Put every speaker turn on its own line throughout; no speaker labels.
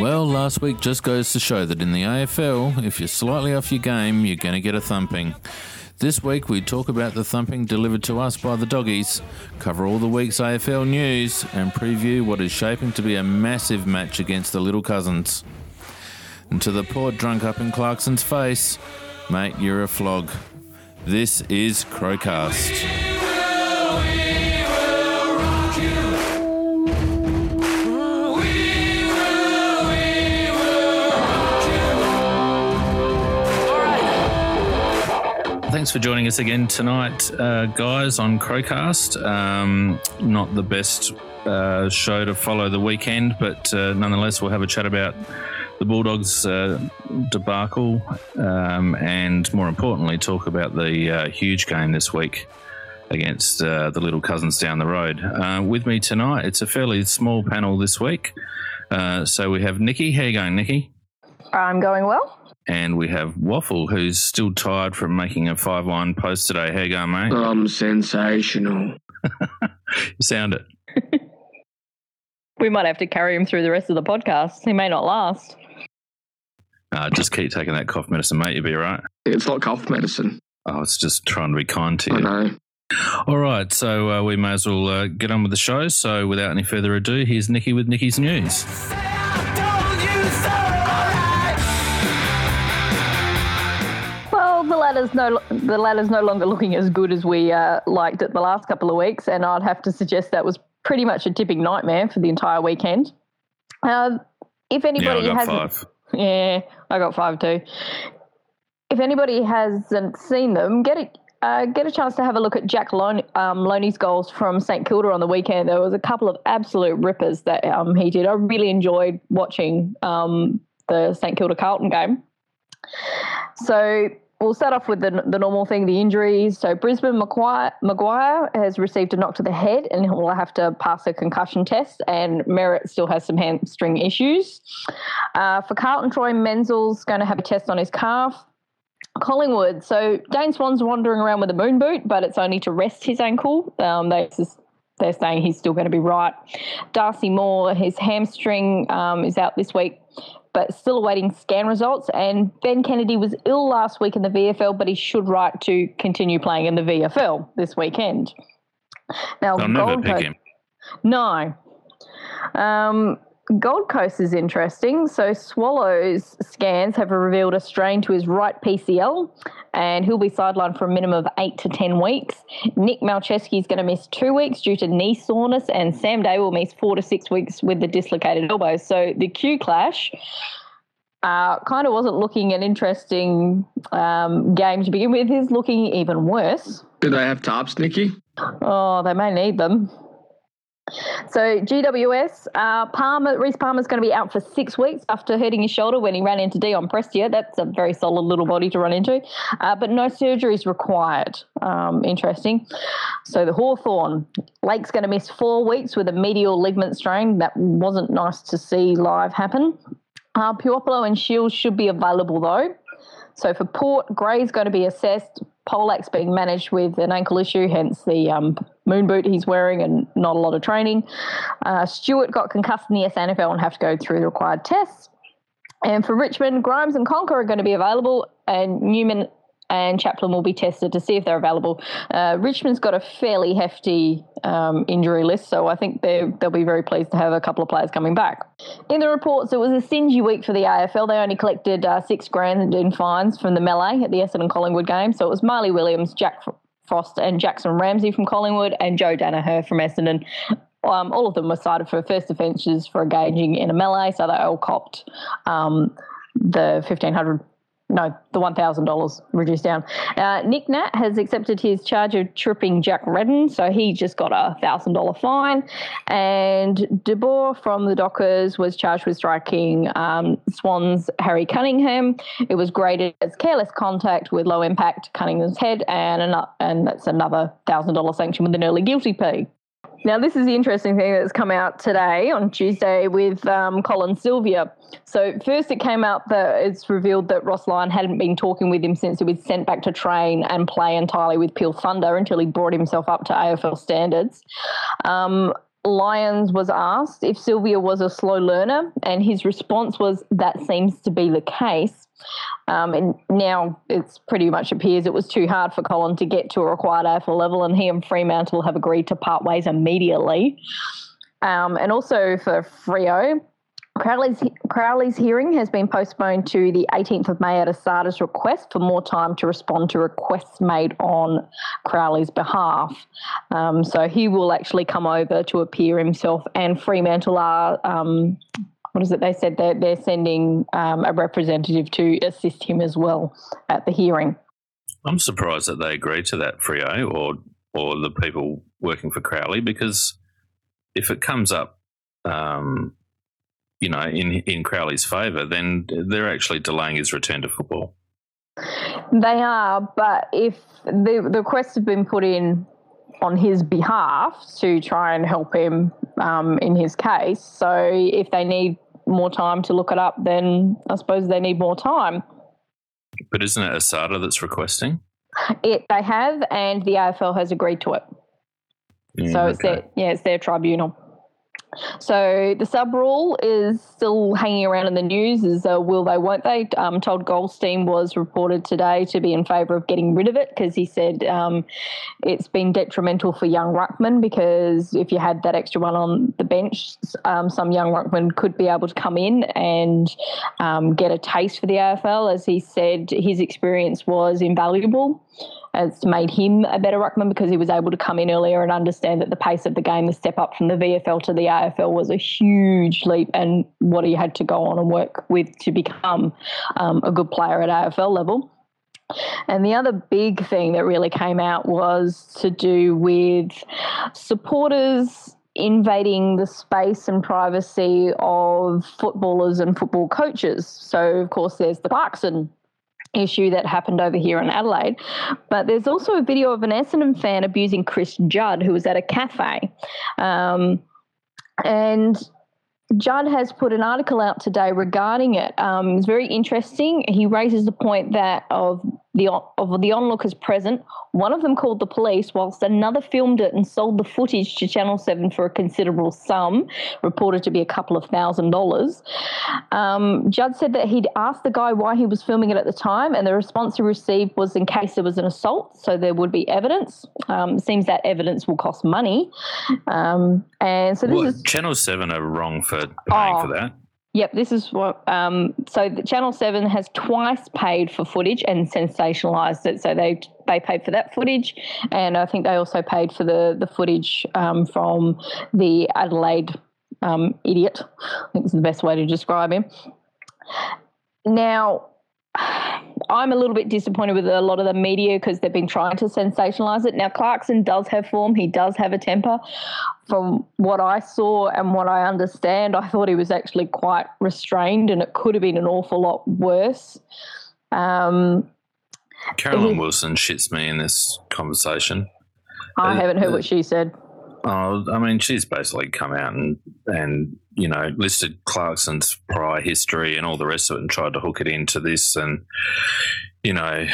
Well, last week just goes to show that in the AFL, if you're slightly off your game, you're going to get a thumping. This week, we talk about the thumping delivered to us by the doggies, cover all the week's AFL news, and preview what is shaping to be a massive match against the Little Cousins. And to the poor drunk up in Clarkson's face, mate, you're a flog. This is Crowcast. Thanks for joining us again tonight, uh, guys, on Crowcast. Um, not the best uh, show to follow the weekend, but uh, nonetheless, we'll have a chat about the Bulldogs uh, debacle um, and, more importantly, talk about the uh, huge game this week against uh, the Little Cousins down the road. with me tonight, it's a fairly small panel this week. so we have Nikki. How you going, Nikki?
I'm going well.
And we have Waffle, who's still tired from making a 5 1 post today. How you going, mate?
I'm sensational.
you sound it.
we might have to carry him through the rest of the podcast. He may not last.
Uh, just keep taking that cough medicine, mate. You'll be all right.
It's not cough medicine.
Oh, it's just trying to be kind to you.
I know.
All right, so uh, we may as well uh, get on with the show. So, without any further ado, here's Nikki with Nikki's news.
Ladder's no the ladder's no longer looking as good as we uh, liked it the last couple of weeks, and I'd have to suggest that was pretty much a tipping nightmare for the entire weekend. Uh, if anybody
yeah,
hasn't,
five.
yeah, I got five too. If anybody hasn't seen them, get a uh, get a chance to have a look at Jack Lon- um, Lonie's goals from St Kilda on the weekend. There was a couple of absolute rippers that um, he did. I really enjoyed watching um, the St Kilda Carlton game. So we'll start off with the, the normal thing, the injuries. So Brisbane Maguire, Maguire has received a knock to the head and he'll have to pass a concussion test. And Merrett still has some hamstring issues. Uh, for Carlton, Troy Menzel's going to have a test on his calf. Collingwood. So Dane Swan's wandering around with a moon boot, but it's only to rest his ankle. Um, they they're saying he's still going to be right. Darcy Moore, his hamstring um, is out this week but still awaiting scan results. And Ben Kennedy was ill last week in the VFL, but he should right to continue playing in the VFL this weekend.
Now, They'll Gold him.
No. Um, Gold Coast is interesting. So Swallows scans have revealed a strain to his right PCL, and he'll be sidelined for a minimum of eight to ten weeks. Nick Malceski is going to miss two weeks due to knee soreness, and Sam Day will miss four to six weeks with the dislocated elbow. So the Q clash. Uh, kind of wasn't looking an interesting um, game to begin with. Is looking even worse.
Do they have tarps, Nikki?
Oh, they may need them. So GWS, uh, Palmer, Rhys Palmer's going to be out for six weeks after hurting his shoulder when he ran into Dion Prestia. That's a very solid little body to run into, uh, but no surgery is required. Um, interesting. So the Hawthorn Lake's going to miss four weeks with a medial ligament strain. That wasn't nice to see live happen. Uh, Puopolo and Shields should be available though. So for Port, Gray's going to be assessed. Polec's being managed with an ankle issue, hence the um, moon boot he's wearing and not a lot of training. Uh, Stewart got concussed in the SANFL and have to go through the required tests. And for Richmond, Grimes and Conca are going to be available, and Newman and Chaplin will be tested to see if they're available. Uh, Richmond's got a fairly hefty um, injury list, so I think they'll be very pleased to have a couple of players coming back. In the reports, it was a stingy week for the AFL. They only collected uh, six grand in fines from the melee at the Essendon Collingwood game. So it was Marley Williams, Jack Frost, and Jackson Ramsay from Collingwood, and Joe Daniher from Essendon. Um, all of them were cited for first offences for engaging in a melee, so they all copped um, the 1500 no, the $1,000 reduced down. Uh, Nick Nat has accepted his charge of tripping Jack Redden, so he just got a $1,000 fine. And De Boer from the Dockers was charged with striking um, Swans Harry Cunningham. It was graded as careless contact with low impact Cunningham's head, and, an- and that's another $1,000 sanction with an early guilty plea. Now, this is the interesting thing that's come out today on Tuesday with um, Colin Sylvia. So, first it came out that it's revealed that Ross Lyon hadn't been talking with him since he was sent back to train and play entirely with Peel Thunder until he brought himself up to AFL standards. Um, Lyons was asked if Sylvia was a slow learner, and his response was, That seems to be the case. Um, and now it's pretty much appears it was too hard for Colin to get to a required AFL level, and he and Fremantle have agreed to part ways immediately. Um, and also for Freo, Crowley's, Crowley's hearing has been postponed to the 18th of May at ASADA's request for more time to respond to requests made on Crowley's behalf. Um, so he will actually come over to appear himself, and Fremantle are. Um, what is it? They said they're, they're sending um, a representative to assist him as well at the hearing.
I'm surprised that they agreed to that, Freo, or or the people working for Crowley, because if it comes up um, you know, in in Crowley's favour, then they're actually delaying his return to football.
They are, but if the the requests have been put in on his behalf to try and help him um, in his case, so if they need more time to look it up, then I suppose they need more time.
But isn't it ASADA that's requesting?
It they have, and the AFL has agreed to it. Mm, so it's their yeah, it's their tribunal. So the sub rule is still hanging around in the news as uh, will they, won't they? Um, Todd Goldstein was reported today to be in favour of getting rid of it because he said um, it's been detrimental for young ruckmen because if you had that extra one on the bench, um, some young ruckmen could be able to come in and um, get a taste for the AFL. As he said, his experience was invaluable. It's made him a better ruckman because he was able to come in earlier and understand that the pace of the game, the step up from the VFL to the AFL was a huge leap, and what he had to go on and work with to become um, a good player at AFL level. And the other big thing that really came out was to do with supporters invading the space and privacy of footballers and football coaches. So, of course, there's the Clarkson issue that happened over here in Adelaide. But there's also a video of an Essendon fan abusing Chris Judd, who was at a cafe. Um, and Judd has put an article out today regarding it. Um, it's very interesting. He raises the point that of the of the onlookers present, one of them called the police, whilst another filmed it and sold the footage to Channel Seven for a considerable sum, reported to be a couple of thousand dollars. Um, Judd said that he'd asked the guy why he was filming it at the time, and the response he received was in case there was an assault, so there would be evidence. Um, seems that evidence will cost money, um, and so this
well,
is
Channel Seven are wrong for paying oh, for that.
Yep, this is what. Um, so Channel Seven has twice paid for footage and sensationalised it. So they they paid for that footage, and I think they also paid for the the footage um, from the Adelaide um, idiot. I think is the best way to describe him. Now, I'm a little bit disappointed with a lot of the media because they've been trying to sensationalize it. Now, Clarkson does have form, he does have a temper. From what I saw and what I understand, I thought he was actually quite restrained and it could have been an awful lot worse. Um,
Caroline Wilson shits me in this conversation.
I uh, haven't heard uh, what she said.
Oh, I mean, she's basically come out and and you know listed Clarkson's prior history and all the rest of it, and tried to hook it into this, and you know,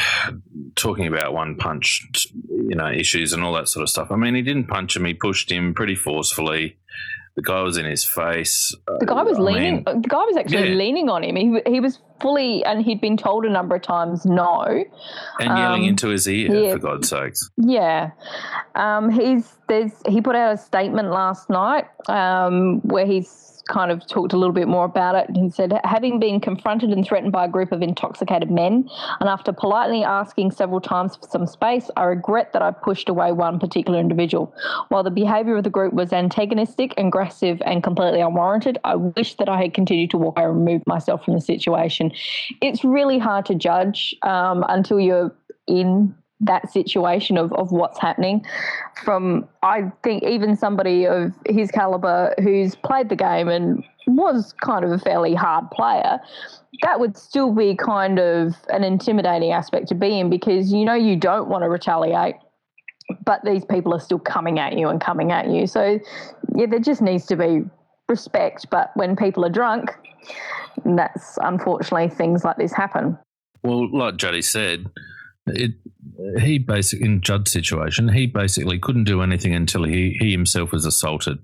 talking about one punch, you know, issues and all that sort of stuff. I mean, he didn't punch him; he pushed him pretty forcefully. The guy was in his face.
The guy was I leaning. Mean, the guy was actually yeah. leaning on him. He he was fully, and he'd been told a number of times no,
and yelling um, into his ear yeah, for God's sakes.
Yeah, um, he's there's he put out a statement last night um, where he's kind of talked a little bit more about it. He said, having been confronted and threatened by a group of intoxicated men, and after politely asking several times for some space, I regret that I pushed away one particular individual. While the behaviour of the group was antagonistic, aggressive, and completely unwarranted, I wish that I had continued to walk away and remove myself from the situation. It's really hard to judge um, until you're in that situation of, of what's happening from I think even somebody of his caliber who's played the game and was kind of a fairly hard player, that would still be kind of an intimidating aspect to be in because you know you don't want to retaliate. But these people are still coming at you and coming at you. So, yeah, there just needs to be respect. But when people are drunk, that's unfortunately things like this happen.
Well, like Juddy said, it he basically in Judd's situation, he basically couldn't do anything until he he himself was assaulted.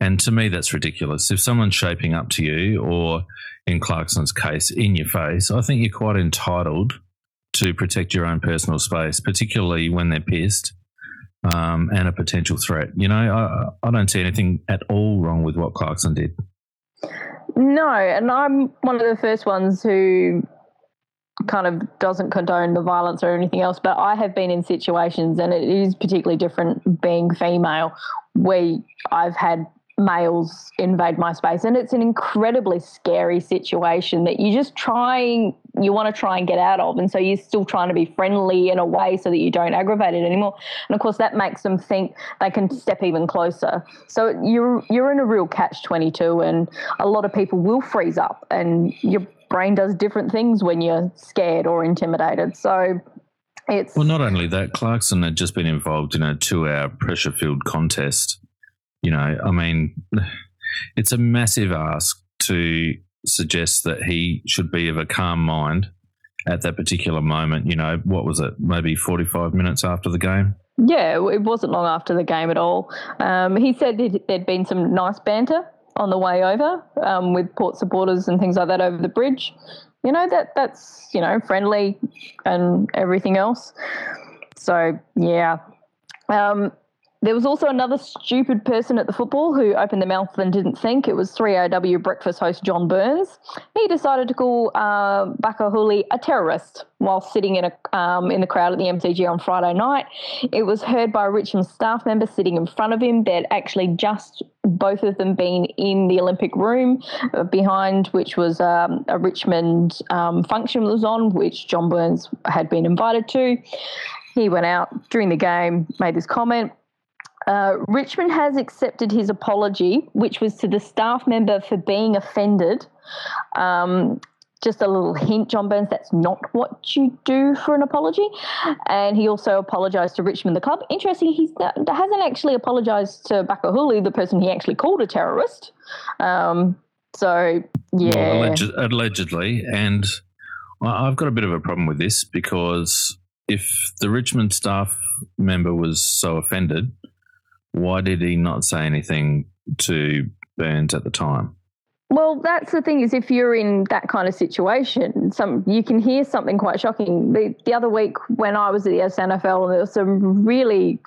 And to me, that's ridiculous. If someone's shaping up to you, or in Clarkson's case, in your face, I think you're quite entitled to protect your own personal space, particularly when they're pissed um, and a potential threat. You know, I, I don't see anything at all wrong with what Clarkson did.
No, and I'm one of the first ones who kind of doesn't condone the violence or anything else, but I have been in situations, and it is particularly different being female, where I've had males invade my space and it's an incredibly scary situation that you just trying you want to try and get out of and so you're still trying to be friendly in a way so that you don't aggravate it anymore and of course that makes them think they can step even closer. So you're you're in a real catch 22 and a lot of people will freeze up and your brain does different things when you're scared or intimidated so it's
well not only that clarkson had just been involved in a two hour pressure filled contest you know, I mean, it's a massive ask to suggest that he should be of a calm mind at that particular moment. You know, what was it? Maybe 45 minutes after the game?
Yeah, it wasn't long after the game at all. Um, he said there'd been some nice banter on the way over um, with Port supporters and things like that over the bridge. You know that that's you know friendly and everything else. So yeah, um, there was also another stupid person at the football who opened their mouth and didn't think. It was 3AW breakfast host John Burns. He decided to call uh, Bachar Houli a terrorist while sitting in a um, in the crowd at the MCG on Friday night. It was heard by a Richmond staff member sitting in front of him. They'd actually just both of them been in the Olympic room uh, behind which was um, a Richmond um, function was on, which John Burns had been invited to. He went out during the game, made this comment uh, Richmond has accepted his apology, which was to the staff member for being offended. Um, just a little hint, John Burns, that's not what you do for an apology. And he also apologised to Richmond, the club. Interesting, he hasn't actually apologised to Bachar Houli, the person he actually called a terrorist. Um, so, yeah. Well,
alleged, allegedly. And I've got a bit of a problem with this because if the Richmond staff member was so offended, why did he not say anything to Burns at the time?
Well, that's the thing is if you're in that kind of situation, some you can hear something quite shocking. The the other week when I was at the SANFL, there were some really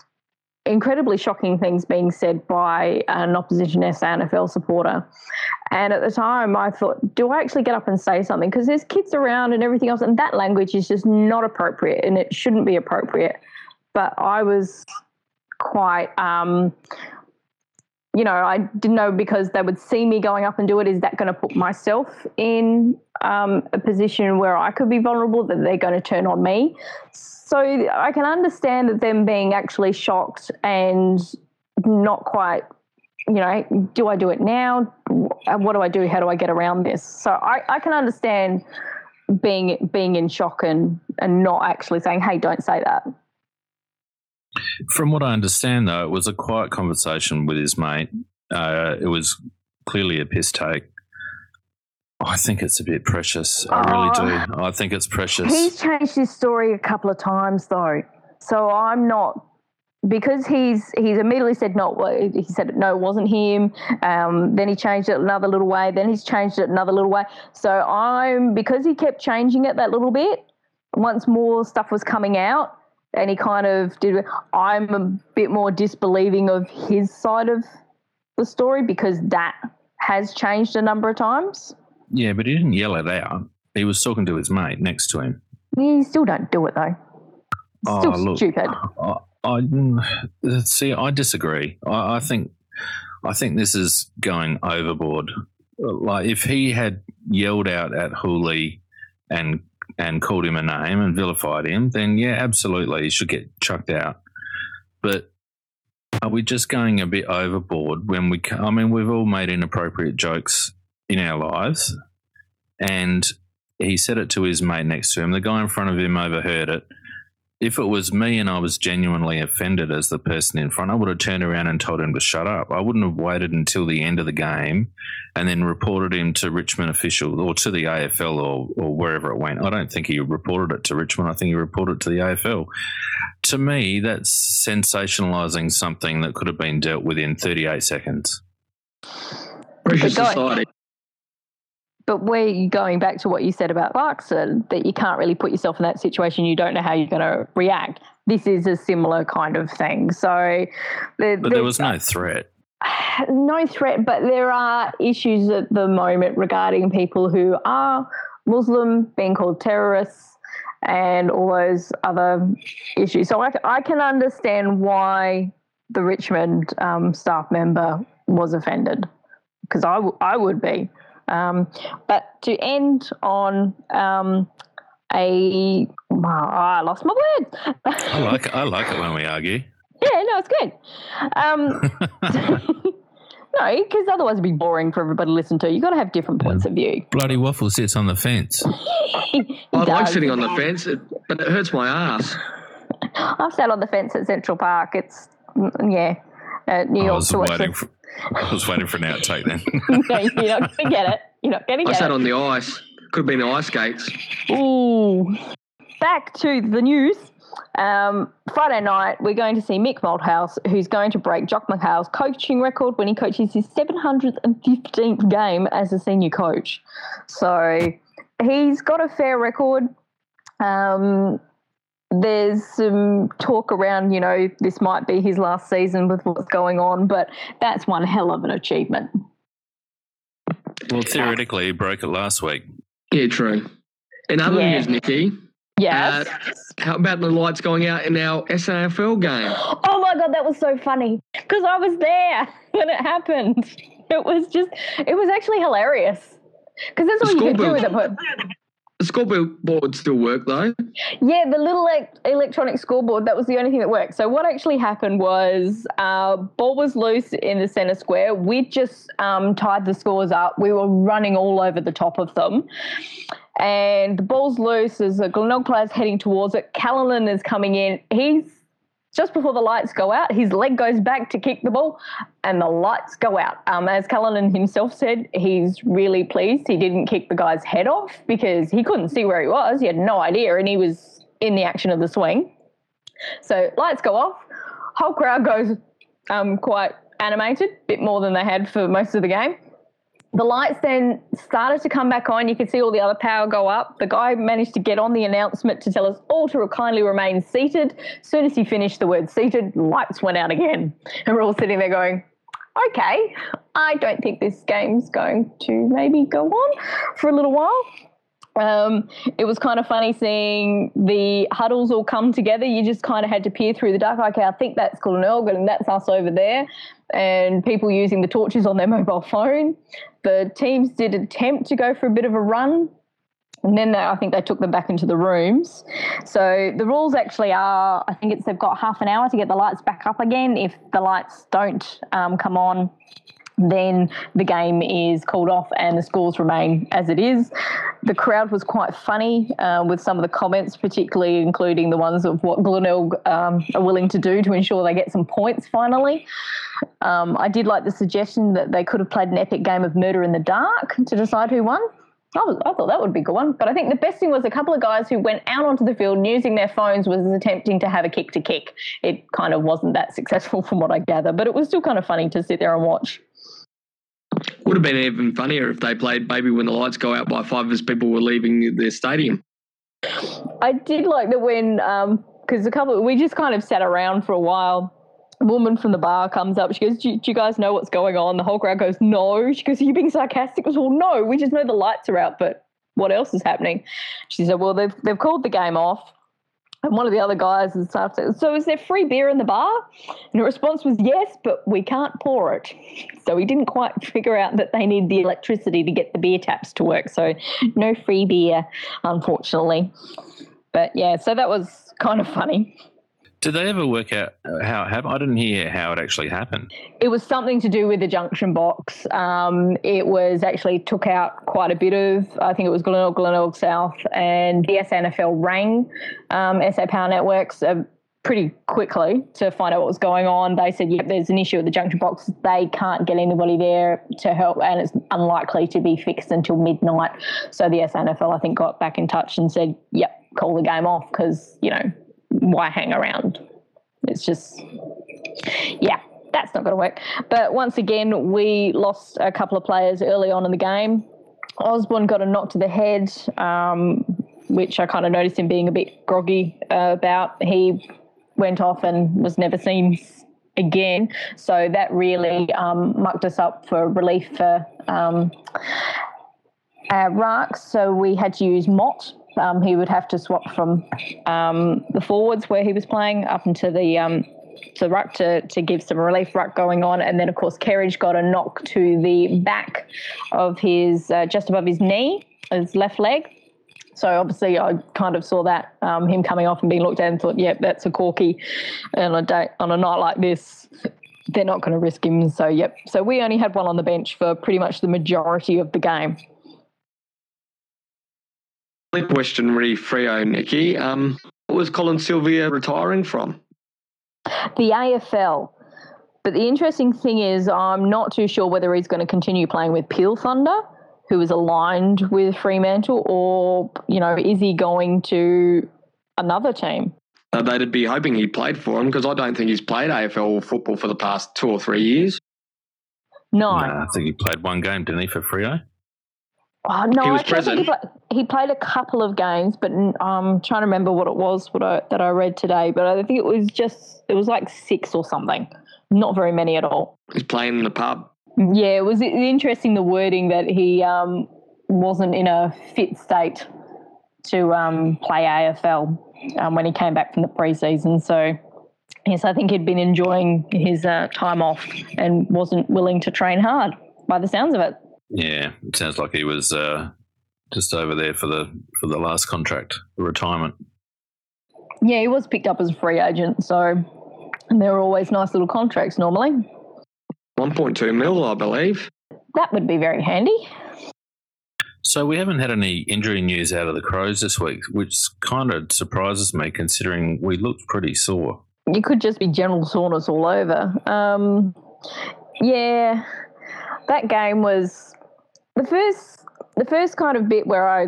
incredibly shocking things being said by an opposition SANFL supporter. And at the time, I thought, do I actually get up and say something? Because there's kids around and everything else, and that language is just not appropriate and it shouldn't be appropriate. But I was quite um, you know, I didn't know because they would see me going up and do it. Is that going to put myself in um, a position where I could be vulnerable that they're going to turn on me? So I can understand that them being actually shocked and not quite, you know, do I do it now? What do I do? How do I get around this? So I, I can understand being being in shock and and not actually saying, hey, don't say that.
From what I understand, though, it was a quiet conversation with his mate. Uh, it was clearly a piss take. I think it's a bit precious. I really do. Oh. I think it's precious.
He's changed his story a couple of times, though. So I'm not because he's he's immediately said no. He said no, it wasn't him. Um, then he changed it another little way. Then he's changed it another little way. So I'm because he kept changing it that little bit. Once more stuff was coming out, and he kind of did. I'm a bit more disbelieving of his side of the story because that has changed a number of times.
Yeah, but he didn't yell it out. He was talking to his mate next to him.
You still don't do it though. It's oh, still oh, look, stupid.
I, I, see. I disagree. I, I think I think this is going overboard. Like if he had yelled out at Houli and and called him a name and vilified him, then yeah, absolutely, he should get chucked out. But are we just going a bit overboard when we? I mean, we've all made inappropriate jokes in our lives, and he said it to his mate next to him. The guy in front of him overheard it if it was me and I was genuinely offended as the person in front, I would have turned around and told him to shut up. I wouldn't have waited until the end of the game and then reported him to Richmond official or to the AFL or, or wherever it went. I don't think he reported it to Richmond. I think he reported it to the AFL. To me, that's sensationalising something that could have been dealt with in 38 seconds.
Precious
go-
society.
But we're going back to what you said about Clarkson, that you can't really put yourself in that situation, you don't know how you're going to react. This is a similar kind of thing. So, there,
But there was no threat.
no threat, but there are issues at the moment regarding people who are Muslim being called terrorists and all those other issues. So I, I can understand why the Richmond um, staff member was offended because I, w- I would be. Um, but to end on um, a, wow, I lost my word.
I like it. I like it when we argue.
Yeah, no, it's good. Um, no, because otherwise it'd be boring for everybody to listen to. You've got to have different points of view.
Bloody waffle sits on the fence.
He
I like sitting on the fence, but it hurts my ass.
I've sat on the fence at Central Park. It's, mm, yeah, at New
I
York.
was
to watch
waiting for. I was waiting for an outtake then.
no, you're not going to get it. You're not going to get it.
I sat
it.
on the ice. Could have been the ice skates.
Ooh. Back to the news. Um, Friday night, we're going to see Mick Malthouse, who's going to break Jock McHale's coaching record when he coaches his 715th game as a senior coach. So he's got a fair record. Um, there's some talk around, you know, this might be his last season with what's going on, but that's one hell of an achievement.
Well, theoretically, he broke it last week.
Yeah, true. In other
Yeah.
news, Nikki,
Yes.
uh, how about the lights going out in our SAFL game?
Oh my god, that was so funny because I was there when it happened. It was just, it was actually hilarious because that's
The
all you could do with it.
The scoreboard still work though.
yeah, the little elec electronic scoreboard, that was the only thing that worked. So what actually happened was, uh, ball was loose in the centre square. We just um, tied the scores up. We were running all over the top of them. And the ball's loose as a Glenelg player's heading towards it. Callanan is coming in. He's just before the lights go out, his leg goes back to kick the ball, and the lights go out. Um, as Callanan himself said, he's really pleased he didn't kick the guy's head off because he couldn't see where he was. He had no idea, and he was in the action of the swing. So lights go off, whole crowd goes um, quite animated, bit more than they had for most of the game. The lights then started to come back on. You could see all the other power go up. The guy managed to get on the announcement to tell us all to kindly remain seated. As soon as he finished the word seated, lights went out again. And we're all sitting there going, okay, I don't think this game's going to maybe go on for a little while. Um, it was kind of funny seeing the huddles all come together. You just kind of had to peer through the dark. Okay, I think that's Glenelg and that's us over there. And people using the torches on their mobile phone. The teams did attempt to go for a bit of a run. And then they, I think they took them back into the rooms. So the rules actually are I think it's they've got half an hour to get the lights back up again. If the lights don't um, come on, then the game is called off and the scores remain as it is. The crowd was quite funny uh, with some of the comments, particularly including the ones of what Glenelg um, are willing to do to ensure they get some points finally. Um, I did like the suggestion that they could have played an epic game of murder in the dark to decide who won. I, was, I thought that would be a good one. But I think the best thing was a couple of guys who went out onto the field and using their phones was attempting to have a kick to kick. It kind of wasn't that successful from what I gather, but it was still kind of funny to sit there and watch.
Would have been even funnier if they played Baby When the Lights Go Out by five as people were leaving their stadium.
I did like that when, um, because a couple, we just kind of sat around for a while. A woman from the bar comes up. She goes, do, do you guys know what's going on? The whole crowd goes, No. She goes, Are you being sarcastic? I goes, Well, no. We just know the lights are out, but what else is happening? She said, Well, they've, they've called the game off. And one of the other guys and stuff said, So is there free beer in the bar? And the response was, Yes, but we can't pour it. So we didn't quite figure out that they need the electricity to get the beer taps to work. So no free beer, unfortunately. But yeah, so that was kind of funny.
Did they ever work out how it happened? I didn't hear how it actually happened.
It was something to do with the junction box. Um, it was actually took out quite a bit of, I think it was Glenelg, Glenelg South, and the SANFL rang um, SA Power Networks uh, pretty quickly to find out what was going on. They said, yep, there's an issue with the junction box. They can't get anybody there to help, and it's unlikely to be fixed until midnight. So the SANFL, I think, got back in touch and said, yep, call the game off because, you know, why hang around? It's just, yeah. that's not going to work. But once again, we lost a couple of players early on in the game. Osborne got a knock to the head, um, which I kind of noticed him being a bit groggy uh, about. He went off and was never seen again. So that really um, mucked us up for relief for um, our rucks. So we had to use Mott. Um, he would have to swap from um, the forwards where he was playing up into the um, to ruck to, to give some relief ruck going on. And then, of course, Kerridge got a knock to the back of his, uh, just above his knee, his left leg. So obviously, I kind of saw that um, him coming off and being looked at and thought, "Yep, that's a corky." And a day on a night like this, they're not going to risk him. So yep. So we only had one on the bench for pretty much the majority of the game.
Question, really, Freo, Nikki. Um, what was Colin Sylvia retiring from?
The AFL. But the interesting thing is, I'm not too sure whether he's going to continue playing with Peel Thunder who is aligned with Fremantle, or you know, is he going to another team?
Uh, they'd be hoping he played for him because I don't think he's played AFL football for the past two or three years.
No,
I think he played one game, didn't he, for Freo?
Oh, no, I think he, play, he played a couple of games, but I'm um, trying to remember what it was what I, that I read today. But I think it was just it was like six or something, not very many at all.
He's playing in the pub.
Yeah, it was interesting the wording that he um, wasn't in a fit state to um, play AFL um, when he came back from the preseason. So, yes, I think he'd been enjoying his uh, time off and wasn't willing to train hard by the sounds of it.
Yeah, it sounds like he was uh, just over there for the for the last contract, the retirement.
Yeah, he was picked up as a free agent, so and they're always nice little contracts normally.
1.2 mil, I believe.
That would be very handy.
So we haven't had any injury news out of the Crows this week, which kind of surprises me considering we looked pretty sore.
You could just be general soreness all over. Um, yeah, that game was the first. The first kind of bit where I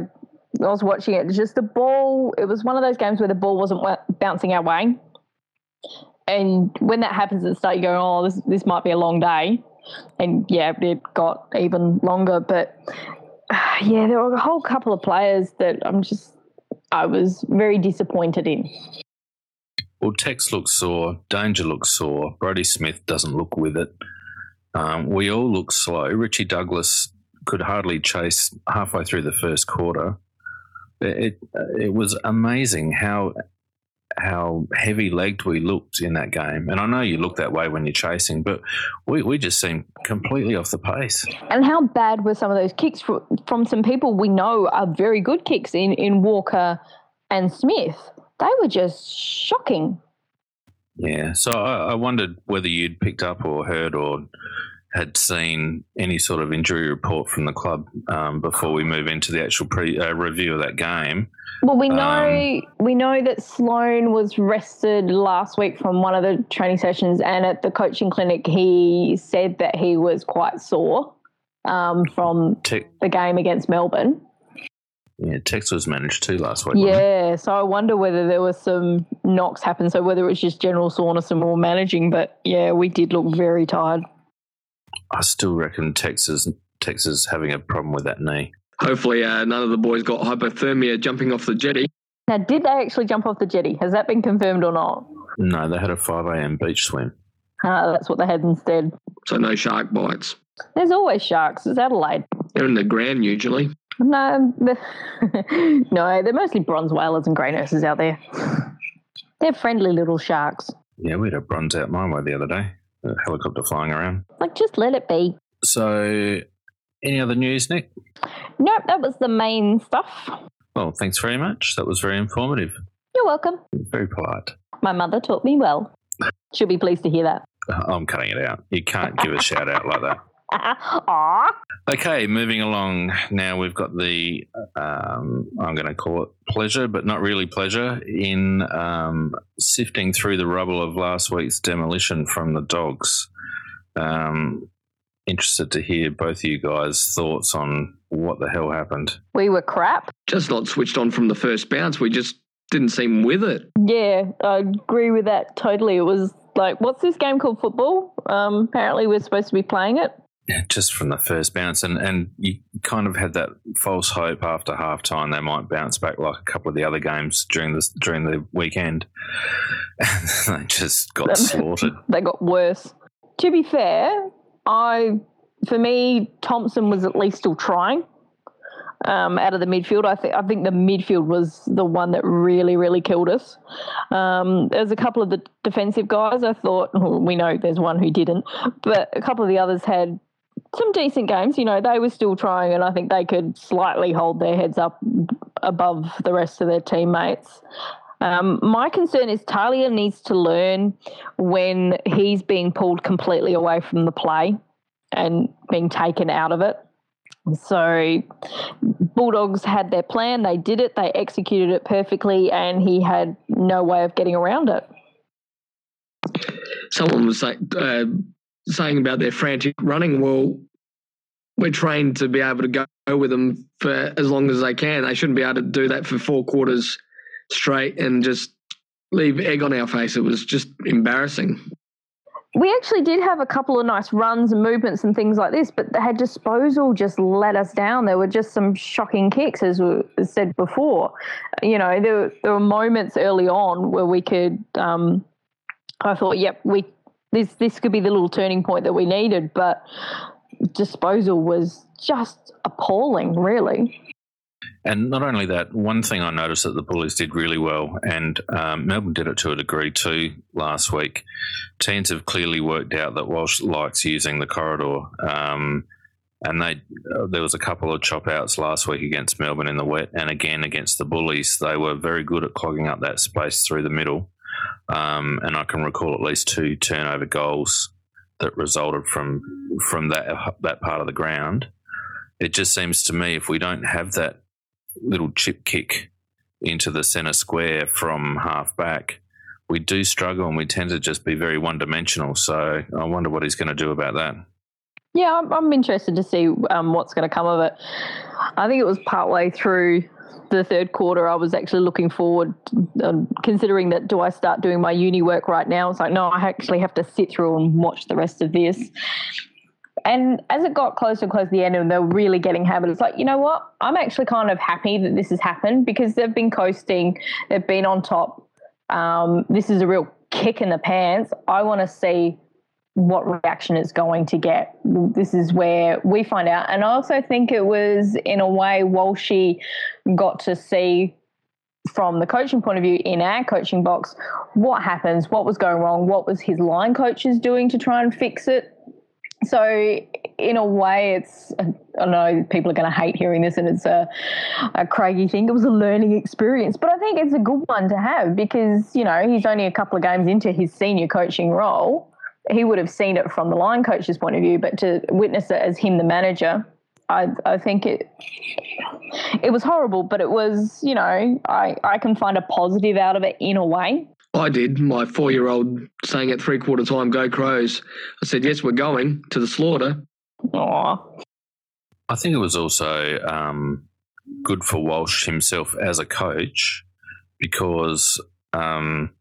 was watching it, just the ball. It was one of those games where the ball wasn't bouncing our way, and when that happens at the start, you go, "Oh, this this might be a long day," and yeah, it got even longer. But yeah, there were a whole couple of players that I'm just I was very disappointed in.
Well, Tex looks sore. Danger looks sore. Brodie Smith doesn't look with it. Um, we all look slow. Richie Douglas could hardly chase halfway through the first quarter. It, it, was amazing how how heavy legged we looked in that game. And I know you look that way when you're chasing, but we, we just seemed completely off the pace.
And how bad were some of those kicks from, from some people we know are very good kicks in, in Walker and Smith? They were just shocking.
Yeah. So I, I wondered whether you'd picked up or heard or had seen any sort of injury report from the club um, before we move into the actual pre uh, review of that game.
Well, we know um, we know that Sloane was rested last week from one of the training sessions, and at the coaching clinic, he said that he was quite sore um, from te- the game against Melbourne.
Yeah, Tex was managed too last week.
Yeah, so I wonder whether there was some knocks happen. So whether it was just general soreness and more managing, but yeah, we did look very tired.
I still reckon Texas Texas having a problem with that knee.
Hopefully, uh, none of the boys got hypothermia jumping off the jetty.
Now, did they actually jump off the jetty? Has that been confirmed or not?
No, they had a 5 a.m. beach swim.
Ah, that's what they had instead.
So, no shark bites.
There's always sharks. It's Adelaide.
They're in the ground usually.
No, no, they're mostly bronze whalers and grey nurses out there. They're friendly little sharks.
Yeah, we had a bronze out my way the other day a helicopter flying around.
Like, just let it be.
So, any other news, Nick?
Nope, that was the main stuff.
Well, thanks very much. That was very informative.
You're welcome.
Very polite.
My mother taught me well. She'll be pleased to hear that.
Uh, I'm cutting it out. You can't give a shout out like that.
Aww.
Okay, moving along. Now we've got the, um, I'm going to call it pleasure, but not really pleasure, in um, sifting through the rubble of last week's demolition from the dogs. Um, interested to hear both of you guys' thoughts on what the hell happened.
We were crap.
Just not switched on from the first bounce. We just didn't seem with it.
Yeah, I agree with that totally. It was Like, what's this game called football? Um, apparently, we're supposed to be playing it.
Just from the first bounce, and, and you kind of had that false hope after half time they might bounce back like a couple of the other games during the during the weekend. And they just got slaughtered.
They got worse. To be fair, I for me, Thompson was at least still trying. Um, out of the midfield, I think I think the midfield was the one that really, really killed us. Um, there's a couple of the defensive guys. I thought well, we know there's one who didn't, but a couple of the others had some decent games. You know, they were still trying, and I think they could slightly hold their heads up above the rest of their teammates. Um, my concern is Talia needs to learn when he's being pulled completely away from the play and being taken out of it. So, Bulldogs had their plan, they did it, they executed it perfectly, and he had no way of getting around it.
Someone was like, uh, saying about their frantic running. Well, we're trained to be able to go with them for as long as they can. They shouldn't be able to do that for four quarters straight and just leave egg on our face. It was just embarrassing.
We actually did have a couple of nice runs and movements and things like this, but her disposal just let us down. There were just some shocking kicks, as we said before. You know, there, there were moments early on where we could. Um, I thought, yep, we this this could be the little turning point that we needed, but disposal was just appalling, really.
And not only that, one thing I noticed that the Bullies did really well, and um, Melbourne did it to a degree too last week. Teams have clearly worked out that Walsh likes using the corridor. Um, and they uh, there was a couple of chop outs last week against Melbourne in the wet, and again against the Bullies. They were very good at clogging up that space through the middle. Um, and I can recall at least two turnover goals that resulted from from that that part of the ground. It just seems to me if we don't have that little chip kick into the centre square from half back, we do struggle and we tend to just be very one dimensional. So I wonder what he's going to do about that.
Yeah, I'm, interested to see um, what's going to come of it. I think it was partway through the third quarter, I was actually looking forward, um, considering that do I start doing my uni work right now? It's like, no, I actually have to sit through and watch the rest of this. And as it got closer and closer to the end, and they're really getting habit, it's like, you know what? I'm actually kind of happy that this has happened because they've been coasting, they've been on top. Um, this is a real kick in the pants. I want to see what reaction it's going to get. This is where we find out. And I also think it was, in a way, Walshy got to see from the coaching point of view in our coaching box what happens, what was going wrong, what was his line coaches doing to try and fix it. So, in a way, it's, I know people are going to hate hearing this and it's a, a Craigie thing. It was a learning experience, but I think it's a good one to have because, you know, he's only a couple of games into his senior coaching role he would have seen it from the line coach's point of view, but to witness it as him, the manager, I, I think it it was horrible, but it was, you know, I, I can find a positive out of it in a way.
I did. My four year old saying at three quarter time, go Crows. I said, yes, we're going to the slaughter.
Aww.
I think it was also um, good for Walsh himself as a coach because, um,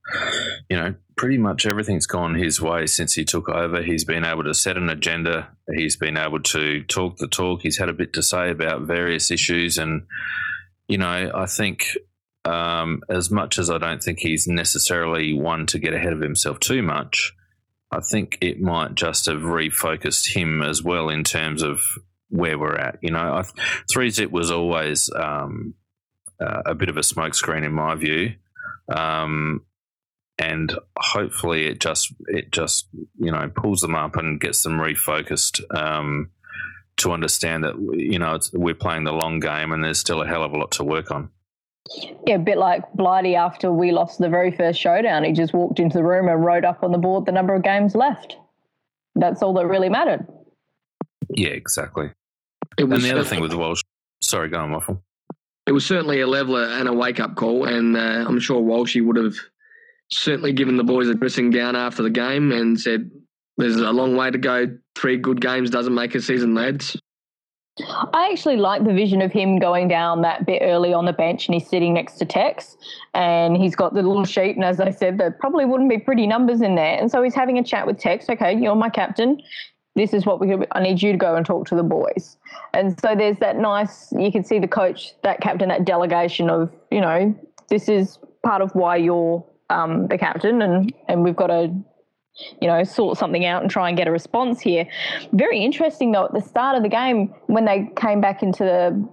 you know, pretty much everything's gone his way since he took over. He's been able to set an agenda. He's been able to talk the talk. He's had a bit to say about various issues. And, you know, I think um, as much as I don't think he's necessarily one to get ahead of himself too much, I think it might just have refocused him as well in terms of where we're at. You know, three zip was always um, uh, a bit of a smokescreen in my view. Um, and hopefully it just it just you know pulls them up and gets them refocused um, to understand that you know we're playing the long game and there's still a hell of a lot to work on.
Yeah, a bit like Blighty after we lost the very first showdown. He just walked into the room and wrote up on the board the number of games left. That's all that really mattered.
Yeah, exactly. and the other thing with Walsh, sorry, go on, Waffle.
It was certainly a leveler and a wake up call, and uh, I'm sure Walshy would have certainly given the boys a dressing down after the game and said, "There's a long way to go. Three good games doesn't make a season, lads."
I actually like the vision of him going down that bit early on the bench and he's sitting next to Tex and he's got the little sheet. And as I said, there probably wouldn't be pretty numbers in there. And so he's having a chat with Tex. Okay, you're my captain. This is what we. I need you to go and talk to the boys. And so there's that nice. You can see the coach, that captain, that delegation of you know this is part of why you're um, the captain, and and we've got to you know, sort something out and try and get a response here. Very interesting though, at the start of the game, when they came back into the,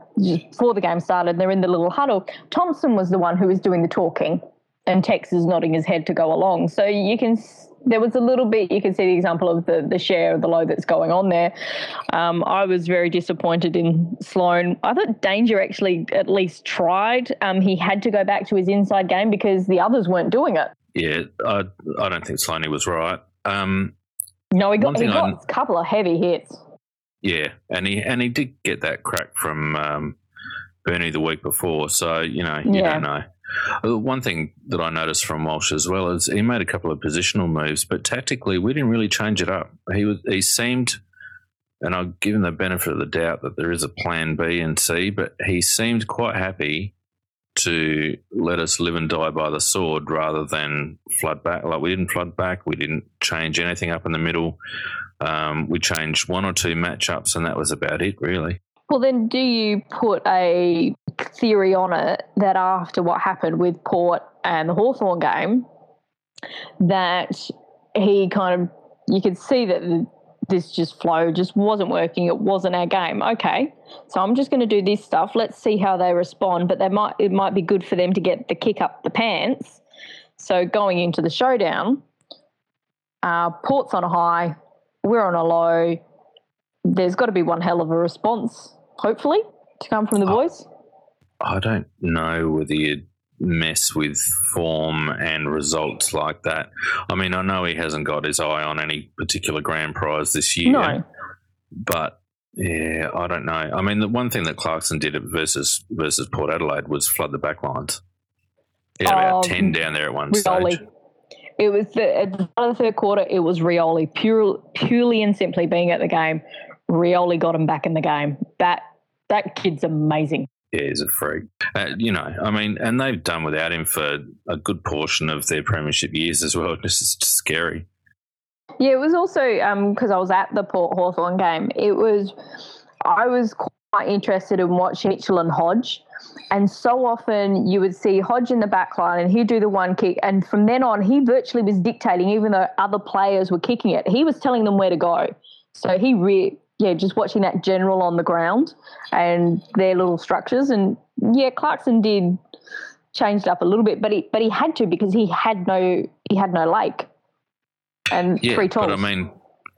before the game started, they're in the little huddle, Thompson was the one who was doing the talking and Tex is nodding his head to go along. So you can, there was a little bit, you can see the example of the, the share of the load that's going on there. Um, I was very disappointed in Sloane. I thought Danger actually at least tried. Um, he had to go back to his inside game because the others weren't doing it.
Yeah, I, I don't think Sloaney was right. Um,
no, he got, he got a couple of heavy hits.
Yeah, and he and he did get that crack from um, Bernie the week before. So you know, you yeah. don't know. Uh, one thing that I noticed from Walsh as well is he made a couple of positional moves, but tactically we didn't really change it up. He was he seemed, and I'll give him the benefit of the doubt that there is a plan B and C, but he seemed quite happy to let us live and die by the sword rather than flood back. Like we didn't flood back, we didn't change anything up in the middle. Um, we changed one or two matchups, and that was about it, really.
Well, then, do you put a theory on it that after what happened with Port and the Hawthorn game, that he kind of you could see that this just flow just wasn't working. It wasn't our game. Okay, so I'm just going to do this stuff. Let's see how they respond. But they might it might be good for them to get the kick up the pants. So going into the showdown, uh, Port's on a high, we're on a low. There's got to be one hell of a response, hopefully, to come from the boys.
I don't know whether you'd mess with form and results like that. I mean, I know he hasn't got his eye on any particular grand prize this year.
No.
But yeah, I don't know. I mean, the one thing that Clarkson did versus versus Port Adelaide was flood the backlines. He had about um, ten down there at one Rioli. stage.
It was the, at the start of the third quarter. It was Rioli, pure, purely and simply being at the game. Rioli got him back in the game. That that kid's amazing
yeah, he's a freak. Uh, you know, I mean, and they've done without him for a good portion of their premiership years as well. It's just scary.
Yeah, it was also because um, I was at the Port Hawthorn game. It was, I was quite interested in watching Mitchell and Hodge. And so often you would see Hodge in the back line and he'd do the one kick. And from then on, he virtually was dictating, even though other players were kicking it. He was telling them where to go. So he re- yeah, just watching that general on the ground and their little structures. And yeah, Clarkson did changed up a little bit, but he but he had to because he had no he had no lake and
yeah,
three tools.
But I mean,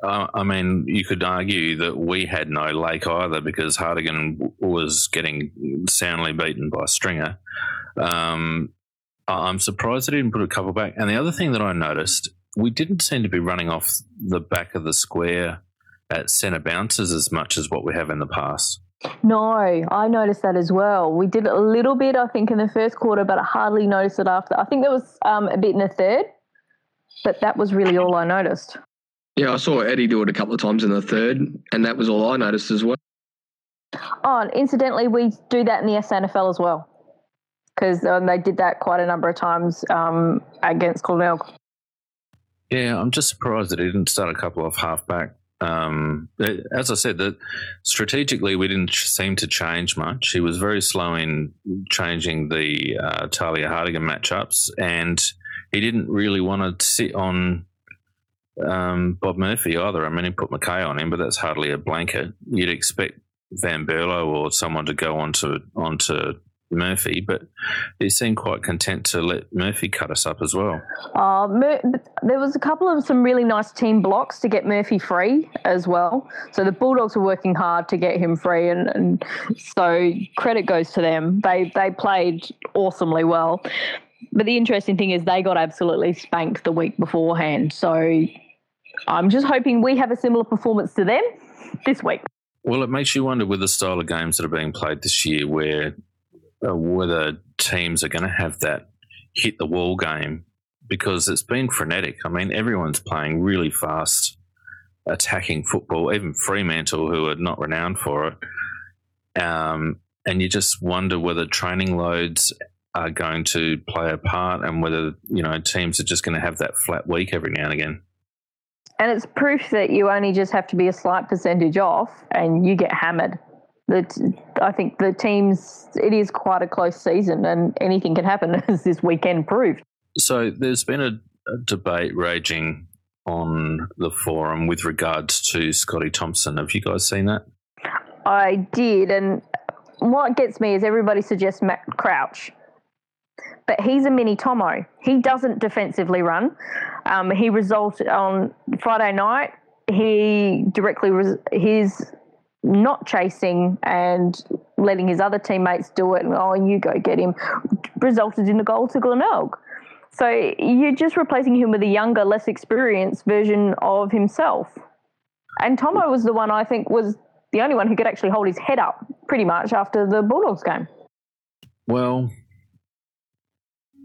uh, I mean, you could argue that we had no lake either because Hartigan was getting soundly beaten by Stringer. Um, I'm surprised they didn't put a couple back. And the other thing that I noticed, we didn't seem to be running off the back of the square at centre bounces as much as what we have in the past.
No, I noticed that as well. We did a little bit, I think, in the first quarter, but I hardly noticed it after. I think there was um, a bit in the third, but that was really all I noticed.
Yeah, I saw Eddie do it a couple of times in the third, and that was all I noticed as well.
Oh, and incidentally, we do that in the SANFL as well because um, they did that quite a number of times um, against Cornell.
Yeah, I'm just surprised that he didn't start a couple of halfback um, as I said, that strategically we didn't seem to change much. He was very slow in changing the uh, Talia Hartigan matchups, and he didn't really want to sit on um, Bob Murphy either. I mean, he put McKay on him, but that's hardly a blanket. You'd expect Van Berlo or someone to go onto onto Murphy, but he seemed quite content to let Murphy cut us up as well.
Uh, Mur- there was a couple of some really nice team blocks to get Murphy free as well. So the Bulldogs were working hard to get him free, and, and so credit goes to them. They they played awesomely well. But the interesting thing is they got absolutely spanked the week beforehand. So I'm just hoping we have a similar performance to them this week.
Well, it makes you wonder with the style of games that are being played this year, where whether teams are going to have that hit the wall game because it's been frenetic. I mean, everyone's playing really fast, attacking football. Even Fremantle, who are not renowned for it, Um, and you just wonder whether training loads are going to play a part and whether, you know, teams are just going to have that flat week every now and again.
And it's proof that you only just have to be a slight percentage off and you get hammered. That I think the teams, it is quite a close season and anything can happen, as this weekend proved.
So there's been a, a debate raging on the forum with regards to Scotty Thompson. Have you guys seen that?
I did, and what gets me is everybody suggests Matt Crouch, but he's a mini Tomo. He doesn't defensively run. Um, he resulted on Friday night. He directly res- his not chasing and letting his other teammates do it. And, oh, you go get him. Resulted in a goal to Glenelg. So you're just replacing him with a younger, less experienced version of himself. And Tomo was the one I think was the only one who could actually hold his head up pretty much after the Bulldogs game.
Well,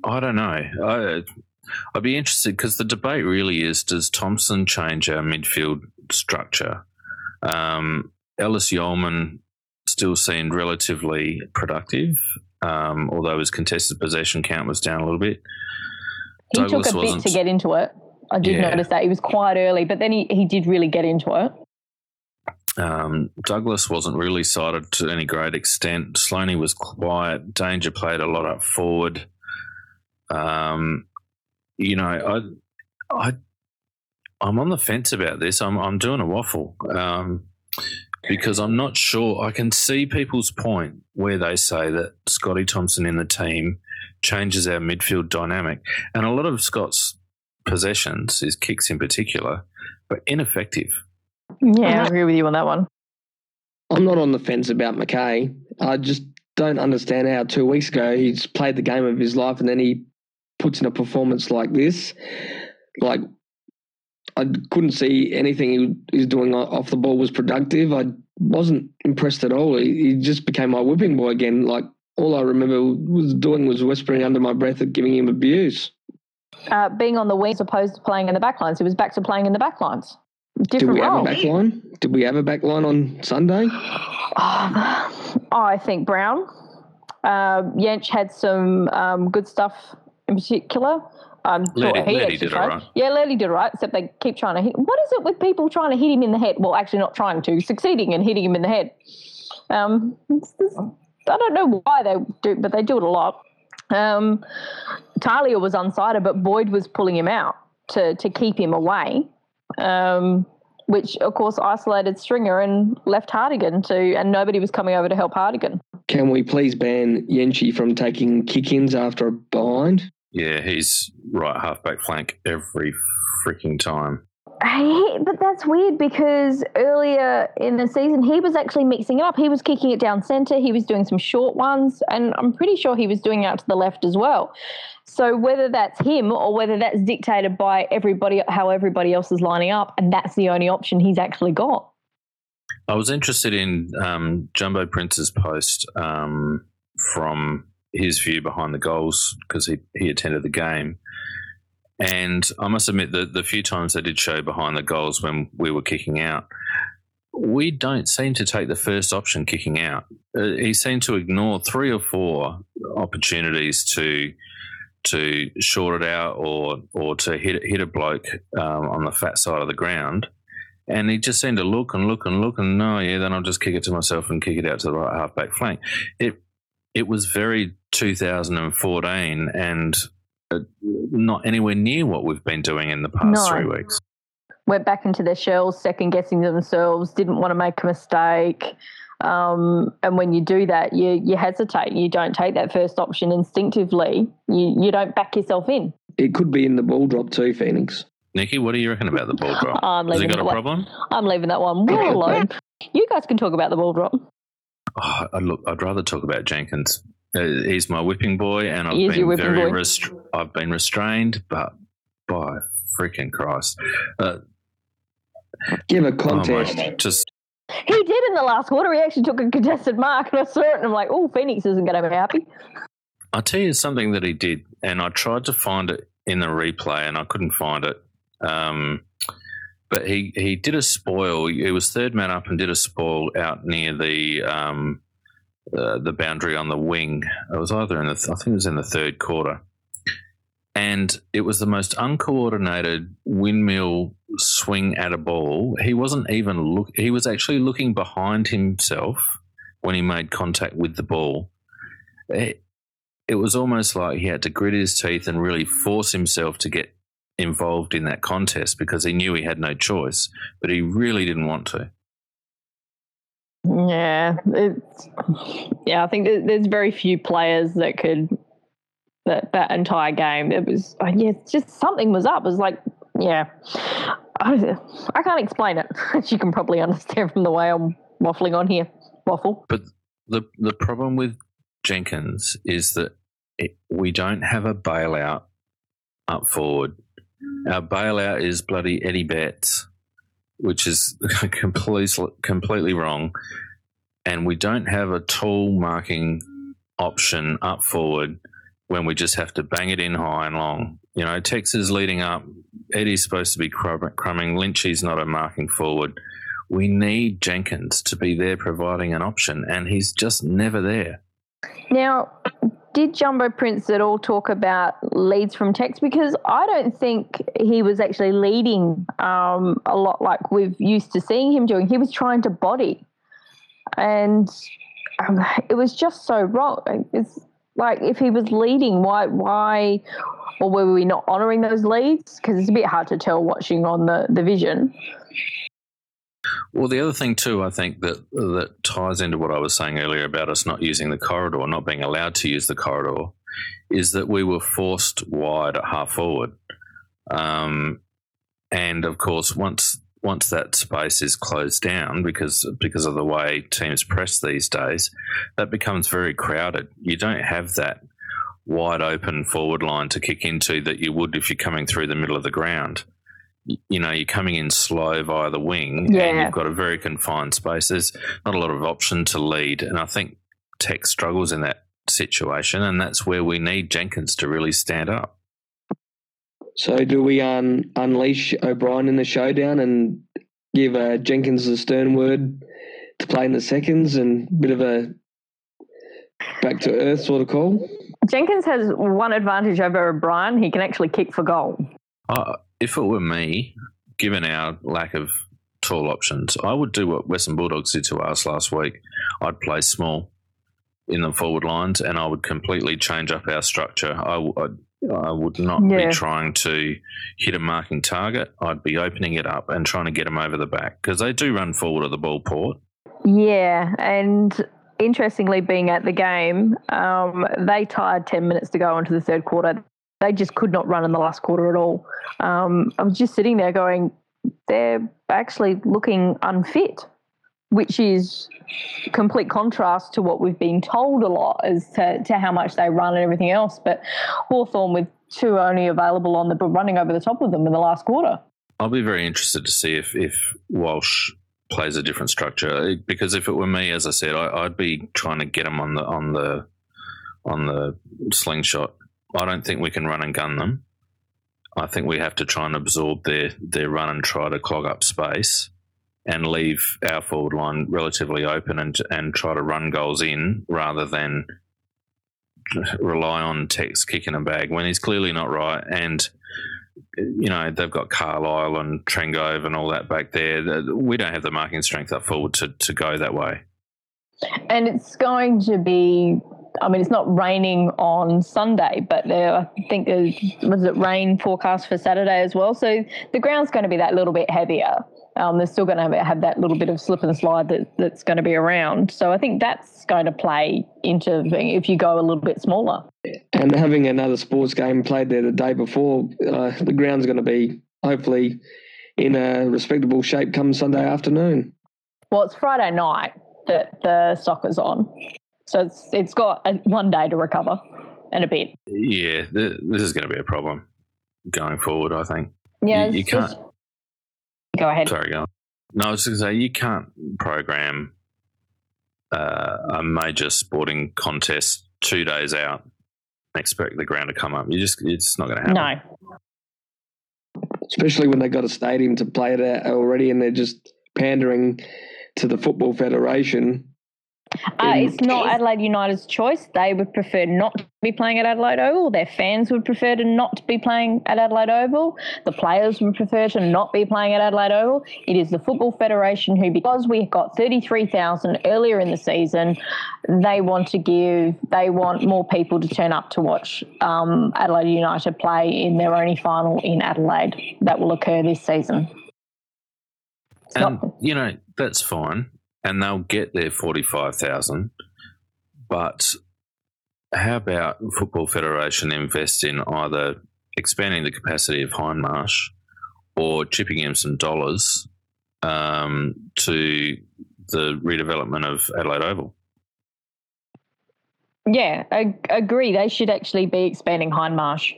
I don't know. I, I'd be interested because the debate really is does Thompson change our midfield structure? Um, Ellis-Yolmen still seemed relatively productive, um, although his contested possession count was down a little bit.
He Douglas took a bit to get into it. I did yeah. notice that. He was quite early, but then he, he did really get into it.
Um, Douglas wasn't really sighted to any great extent. Sloaney was quiet. Danger played a lot up forward. Um, you know, I, I, I'm on the fence about this. I'm, I'm doing a waffle um, because I'm not sure. I can see people's point where they say that Scotty Thompson in the team changes our midfield dynamic, and a lot of Scott's possessions, his kicks in particular, but ineffective.
Yeah, I agree with you on that one.
I'm not on the fence about McKay. I just don't understand how two weeks ago he's played the game of his life and then he puts in a performance like this. Like, I couldn't see anything he was doing off the ball was productive. I wasn't impressed at all. He, he just became my whipping boy again. Like, all I remember was doing was whispering under my breath and giving him abuse.
Uh, being on the wing as opposed to playing in the backlines. He was back to playing in the backlines. Different
Did we
role.
have a backline? Did we have a backline on Sunday?
Oh, I think Brown. Uh, Jench had some um, good stuff in particular. Um,
Letty, he Letty did all right.
Yeah, Letty did all right, except they keep trying to hit. What is it with people trying to hit him in the head? Well, actually, not trying to, succeeding and hitting him in the head. Um, I don't know why they do, but they do it a lot. Um, Talia was unsighted, but Boyd was pulling him out to, to keep him away, um, which of course isolated Stringer and left Hartigan to, and nobody was coming over to help Hartigan.
Can we please ban Yenchi from taking kick-ins after a bind?
Yeah, he's right halfback flank every freaking time.
He, but that's weird because earlier in the season he was actually mixing it up. He was kicking it down centre. He was doing some short ones, and I'm pretty sure he was doing out to the left as well. So whether that's him or whether that's dictated by everybody, how everybody else is lining up, and that's the only option he's actually got.
I was interested in um, Jumbo Prince's post um, from his view behind the goals because he, he attended the game. And I must admit that the few times they did show behind the goals when we were kicking out, we don't seem to take the first option kicking out. Uh, he seemed to ignore three or four opportunities to to short it out or or to hit hit a bloke um, on the fat side of the ground. And he just seemed to look and look and look and no, yeah, then I'll just kick it to myself and kick it out to the right halfback flank. It it was very 2014 and uh, not anywhere near what we've been doing in the past no. three weeks.
Went back into their shells, second guessing themselves, didn't want to make a mistake. Um, and when you do that, you you hesitate. You don't take that first option instinctively. You you don't back yourself in.
It could be in the ball drop too, Phoenix.
Nikki, what do you reckon about the ball drop?
I'm
Has he got
a
problem?
I'm leaving that one well alone. You guys can talk about the ball drop.
Oh, look, I'd rather talk about Jenkins. Uh, he's my whipping boy, and I've been very rest- I've been restrained, but by freaking Christ, uh,
give a contest.
Oh my, just
he did in the last quarter. He actually took a contested mark, and I saw it, and I'm like, oh, Phoenix isn't going to be happy.
I'll tell you something that he did, and I tried to find it in the replay, and I couldn't find it. Um, but he, he did a spoil. He was third man up and did a spoil out near the um, uh, the boundary on the wing. It was either in the, I think it was in the third quarter. And it was the most uncoordinated windmill swing at a ball. He wasn't even look. He was actually looking behind himself when he made contact with the ball. It, it was almost like he had to grit his teeth and really force himself to get involved in that contest because he knew he had no choice, but he really didn't want to.
Yeah, it's yeah. I think there's very few players that could that that entire game. It was uh, yeah, just something was up. It was like yeah, I, I can't explain it. As you can probably understand from the way I'm waffling on here. Waffle.
But the the problem with Jenkins is that it, we don't have a bailout up forward. Our bailout is bloody Eddie Betts which is completely completely wrong. And we don't have a tall marking option up forward when we just have to bang it in high and long. You know, Tex is leading up. Eddie's supposed to be crumbing. Lynchy's not a marking forward. We need Jenkins to be there providing an option, and he's just never there.
Now, did Jumbo Prince at all talk about leads from Tex? Because I don't think he was actually leading um, a lot like we've used to seeing him doing. He was trying to body, and um, it was just so wrong. It's like if he was leading, why, why, or were we not honouring those leads? Because it's a bit hard to tell watching on the the vision.
Well, the other thing too, I think that that ties into what I was saying earlier about us not using the corridor, not being allowed to use the corridor, is that we were forced wide at half forward, um, and of course, once once that space is closed down because because of the way teams press these days, that becomes very crowded. You don't have that wide open forward line to kick into that you would if you're coming through the middle of the ground you know you're coming in slow via the wing yeah. and you've got a very confined space there's not a lot of option to lead. And i think Tex struggles in that situation and that's where we need jenkins to really stand up.
So do we un- unleash o'brien in the showdown and give uh, jenkins a stern word to play in the seconds and a bit of a back to earth sort of call?
Jenkins has one advantage over o'brien he can actually kick for goal.
Uh, if it were me, given our lack of tall options, I would do what Western Bulldogs did to us last week. I'd play small in the forward lines, and I would completely change up our structure. I, I, I would not yeah. be trying to hit a marking target. I'd be opening it up and trying to get them over the back because they do run forward of the ball port.
Yeah, and interestingly, being at the game, um, they tied 10 minutes to go into the third quarter they just could not run in the last quarter at all. Um, I was just sitting there going, they're actually looking unfit, which is complete contrast to what we've been told a lot as to, to how much they run and everything else. But Hawthorn with two only available on the running over the top of them in the last quarter.
I'll be very interested to see if, if Walsh plays a different structure because if it were me, as I said, I, would be trying to get them on the on the on the slingshot I don't think we can run and gun them. I think we have to try and absorb their, their run and try to clog up space and leave our forward line relatively open and and try to run goals in rather than rely on Tex kicking a bag when he's clearly not right. And you know they've got Carlile and Trengove and all that back there. We don't have the marking strength up forward to to go that way.
And it's going to be I mean, it's not raining on Sunday, but there, I think there's, was it rain forecast for Saturday as well. So the ground's going to be that little bit heavier. Um, they're still going to have, have, that little bit of slip and slide that, that's going to be around. So I think that's going to play into if you go a little bit smaller.
And having another sports game played there the day before, uh, the ground's going to be hopefully in a respectable shape come Sunday afternoon.
Well, it's Friday night that the soccer's on. So it's it's got a, one day to recover and a bit.
Yeah, this is going to be a problem going forward. I think.
Yeah,
you, you can't.
Just, go ahead.
Sorry, go. On. No, I was going to say you can't program uh, a major sporting contest two days out and expect the ground to come up. You just it's not going to happen.
No.
Especially when they've got a stadium to play it at already, and they're just pandering to the football federation
Uh, it's not Adelaide United's choice. They would prefer not to be playing at Adelaide Oval. Their fans would prefer to not be playing at Adelaide Oval. The players would prefer to not be playing at Adelaide Oval. It is the Football Federation who, because we got 33,000 earlier in the season, they want to give, they want more people to turn up to watch um, Adelaide United play in their only final in Adelaide that will occur this season.
and you know that's fine, and they'll get their forty-five thousand. But how about Football Federation invest in either expanding the capacity of Hindmarsh or chipping in some dollars um, to the redevelopment of Adelaide Oval?
Yeah, I agree. They should actually be expanding Hindmarsh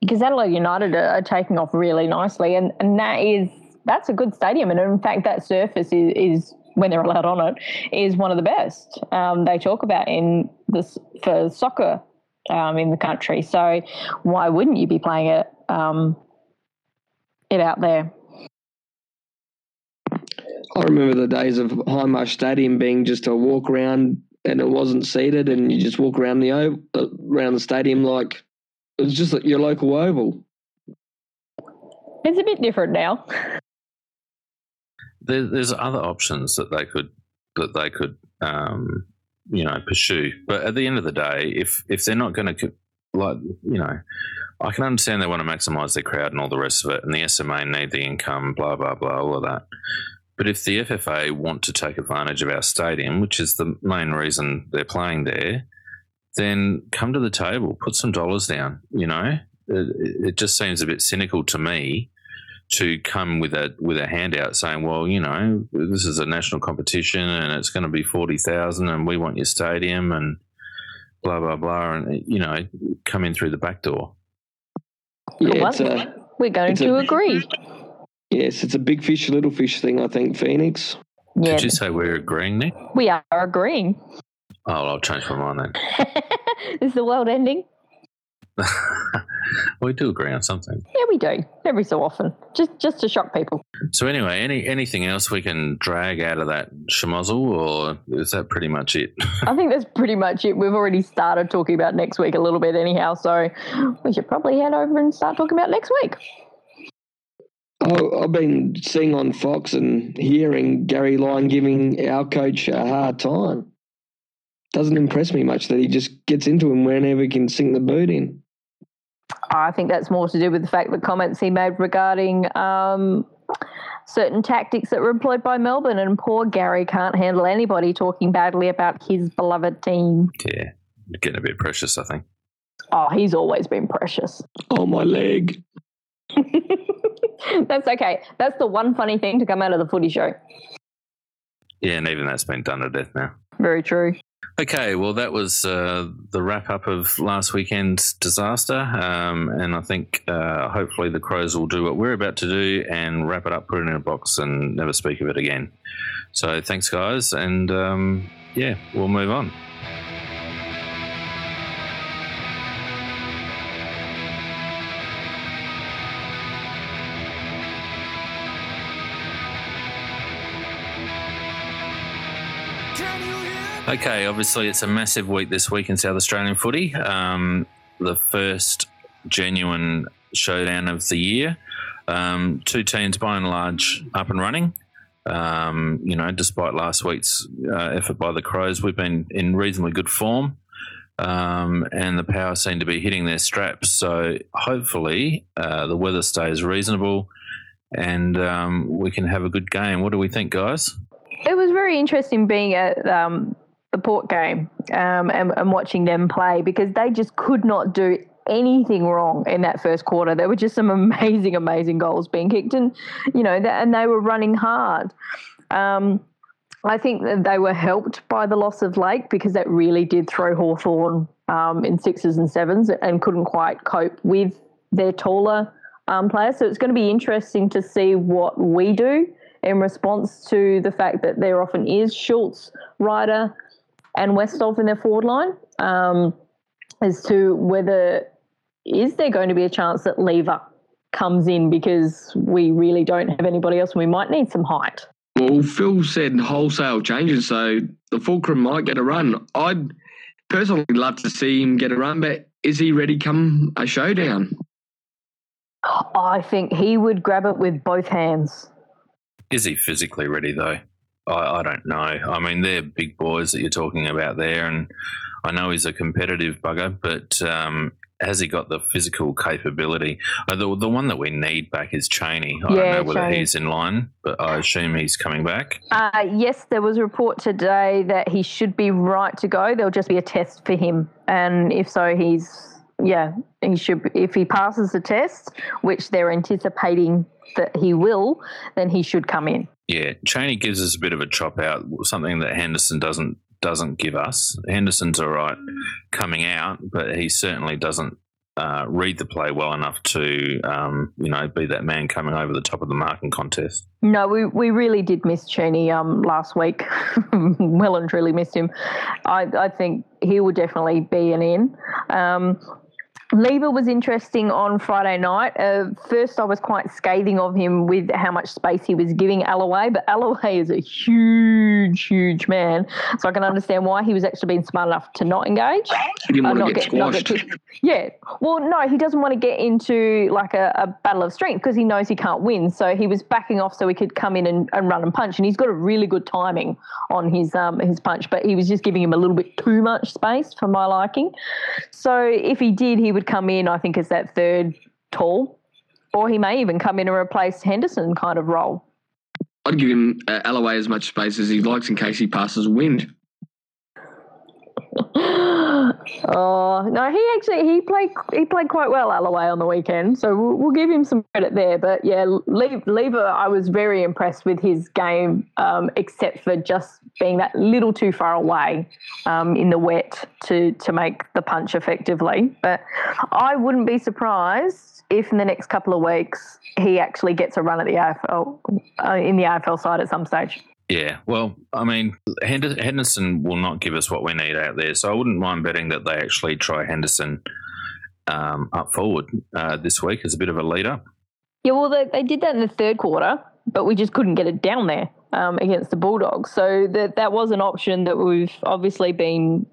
because Adelaide United are taking off really nicely, and, and that is that's a good stadium, and in fact, that surface is, is when they're allowed on it is one of the best um, they talk about in this for soccer um, in the country. So why wouldn't you be playing it um, it out there?
I remember the days of Hindmarsh Stadium being just a walk around and it wasn't seated, and you just walk around the oval, around the stadium like it was just your local oval.
It's a bit different now.
There, there's other options that they could that they could um, you know pursue, but at the end of the day, if if they're not going to like you know, I can understand they want to maximise their crowd and all the rest of it, and the SMA need the income, blah blah blah, all of that. But if the FFA want to take advantage of our stadium, which is the main reason they're playing there, then come to the table, put some dollars down. You know, it, it just seems a bit cynical to me to come with a with a handout saying, "Well, you know, this is a national competition and it's going to be forty thousand, and we want your stadium and blah blah blah," and you know, come in through the back door.
Yeah,
Well,
a,
We're going to
a-
agree.
yes, it's a big fish, little fish thing. I think Phoenix.
Yeah,
Did you say we're agreeing, Nick?
we are agreeing.
Oh, well, I'll change my mind then.
is the world ending?
Then. we do agree on something.
Yeah, we do every so often, just just to shock people.
So anyway, any anything else we can drag out of that schmozzle, or is that pretty much it?
I think that's pretty much it. We've already started talking about next week a little bit, anyhow. So we should probably head over and start talking about next week.
Oh, I've been seeing on Fox and hearing Gary Lyon giving our coach a hard time. Doesn't impress me much that he just gets into him whenever he can sink the boot in.
I think that's more to do with the fact that comments he made regarding um, certain tactics that were employed by Melbourne, and poor Gary can't handle anybody talking badly about his beloved team.
yeah, getting a bit precious, I think.
Oh, he's always been precious.
Oh, my leg.
that's okay. That's the one funny thing to come out of the footy show.
Yeah, and even that's been done to death now.
Very true.
Okay, well, that was uh, the wrap up of last weekend's disaster. Um, and I think uh, hopefully the Crows will do what we're about to do and wrap it up, put it in a box, and never speak of it again. So thanks, guys. And um, yeah, we'll move on. Okay, obviously it's a massive week this week in South Australian footy. Um, the first genuine showdown of the year. Um, two teams by and large up and running. Um, you know, despite last week's uh, effort by the Crows, we've been in reasonably good form. Um, and the power seem to be hitting their straps. So hopefully uh, the weather stays reasonable and um, we can have a good game. What do we think, guys?
It was very interesting being at um, the Port game um, and, and watching them play because they just could not do anything wrong in that first quarter. There were just some amazing, amazing goals being kicked, and you know, and they were running hard. Um, I think that they were helped by the loss of Lake because that really did throw Hawthorn um, in sixes and sevens and couldn't quite cope with their taller um, players. So it's going to be interesting to see what we do in response to the fact that there often is Schulz, Ryder, and Westhoff in their forward line um, as to whether is there going to be a chance that Lever comes in because we really don't have anybody else and we might need some height.
Well, Phil said wholesale changes, so the fulcrum might get a run. I'd personally love to see him get a run, but is he ready come a showdown?
I think he would grab it with both hands.
Is he physically ready though? I, I don't know. I mean, they're big boys that you're talking about there, and I know he's a competitive bugger, but um, has he got the physical capability? Uh, the, the one that we need back is Cheney. I
Yeah,
don't know whether
Cheney.
he's in line, but I assume he's coming back.
Uh, yes, there was a report today that he should be right to go. There'll just be a test for him, and if so, he's yeah, he should. If he passes the test, which they're anticipating that he will, then he should come in.
Yeah, Cheney gives us a bit of a chop out, something that Henderson doesn't doesn't give us. Henderson's all right coming out, but he certainly doesn't uh, read the play well enough to um, you know be that man coming over the top of the marking contest.
No, we, we really did miss Cheney um, last week. well and truly missed him. I, I think he will definitely be an in. Um, Lever was interesting on Friday night. Uh, first, I was quite scathing of him with how much space he was giving Alloway, but Alloway is a huge, huge man. So I can understand why he was actually being smart enough to not engage.
He didn't
Uh,
want to get
get-
squashed.
get. Yeah. Well, no, he doesn't want to get into like a, a battle of strength because he knows he can't win. So he was backing off so he could come in and, and run and punch. And he's got a really good timing on his um, his punch, but he was just giving him a little bit too much space for my liking. So if he did, he would come in, I think, as that third tall. Or he may even come in and replace Henderson kind of role.
I'd give him uh, Alloway as much space as he likes in case he passes wind.
oh no, he actually he played he played quite well Alloway on the weekend, so we'll, we'll give him some credit there. But yeah, Le- Lever, I was very impressed with his game, um, except for just being that little too far away um, in the wet to to make the punch effectively. But I wouldn't be surprised if in the next couple of weeks he actually gets a run at the AFL uh, in the AFL side at some stage.
Yeah, well, I mean, Henderson will not give us what we need out there, so I wouldn't mind betting that they actually try Henderson um, up forward uh, this week as a bit of a leader.
Yeah, well, they, they did that in the third quarter, but we just couldn't get it down there um, against the Bulldogs. So that that was an option that we've obviously been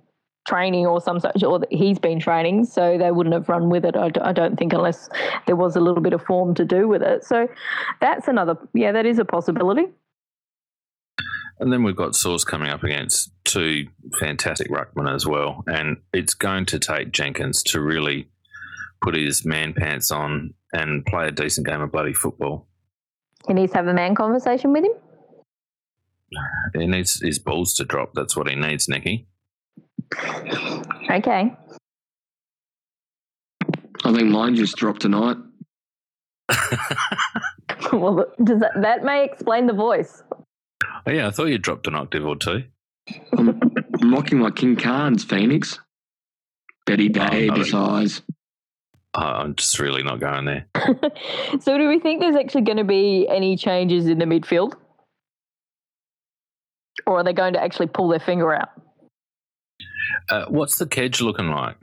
training or some such, or that he's been training. So they wouldn't have run with it, I, don't think, unless there was a little bit of form to do with it. So that's another, yeah, that is a possibility.
And then we've got Sauce coming up against two fantastic ruckmen as well. And it's going to take Jenkins to really put his man pants on and play a decent game of bloody football.
He needs to have a man conversation with him.
He needs his balls to drop. That's what he needs, Nicky.
Okay.
I think mine just dropped tonight.
well, does that, that may explain the voice.
Oh, yeah, I thought you dropped an octave or two.
I'm, I'm rocking my Kim Carnes, Phoenix. Betty Day,
Oh, no. Oh, I'm just really not going there.
so do we think there's actually going to be any changes in the midfield? Or are they going to actually pull their finger out?
Uh, what's the Kedge looking like?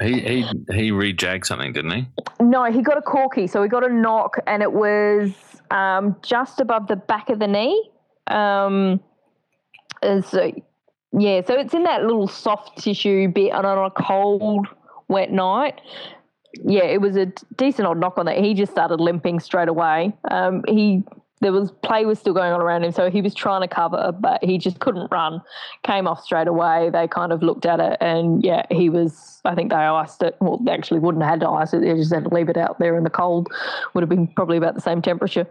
He he he rejagged something, didn't he?
No, he got a corky. So he got a knock, and it was um, just above the back of the knee. Um, so, yeah, so it's in that little soft tissue bit, and on a cold, wet night. Yeah, it was a decent old knock on that. He just started limping straight away. Um, he there was play was still going on around him, so he was trying to cover, but he just couldn't run. Came off straight away. They kind of looked at it, and yeah, he was. I think they iced it. Well, they actually wouldn't have had to ice it. They just had to leave it out there in the cold. Would have been probably about the same temperature.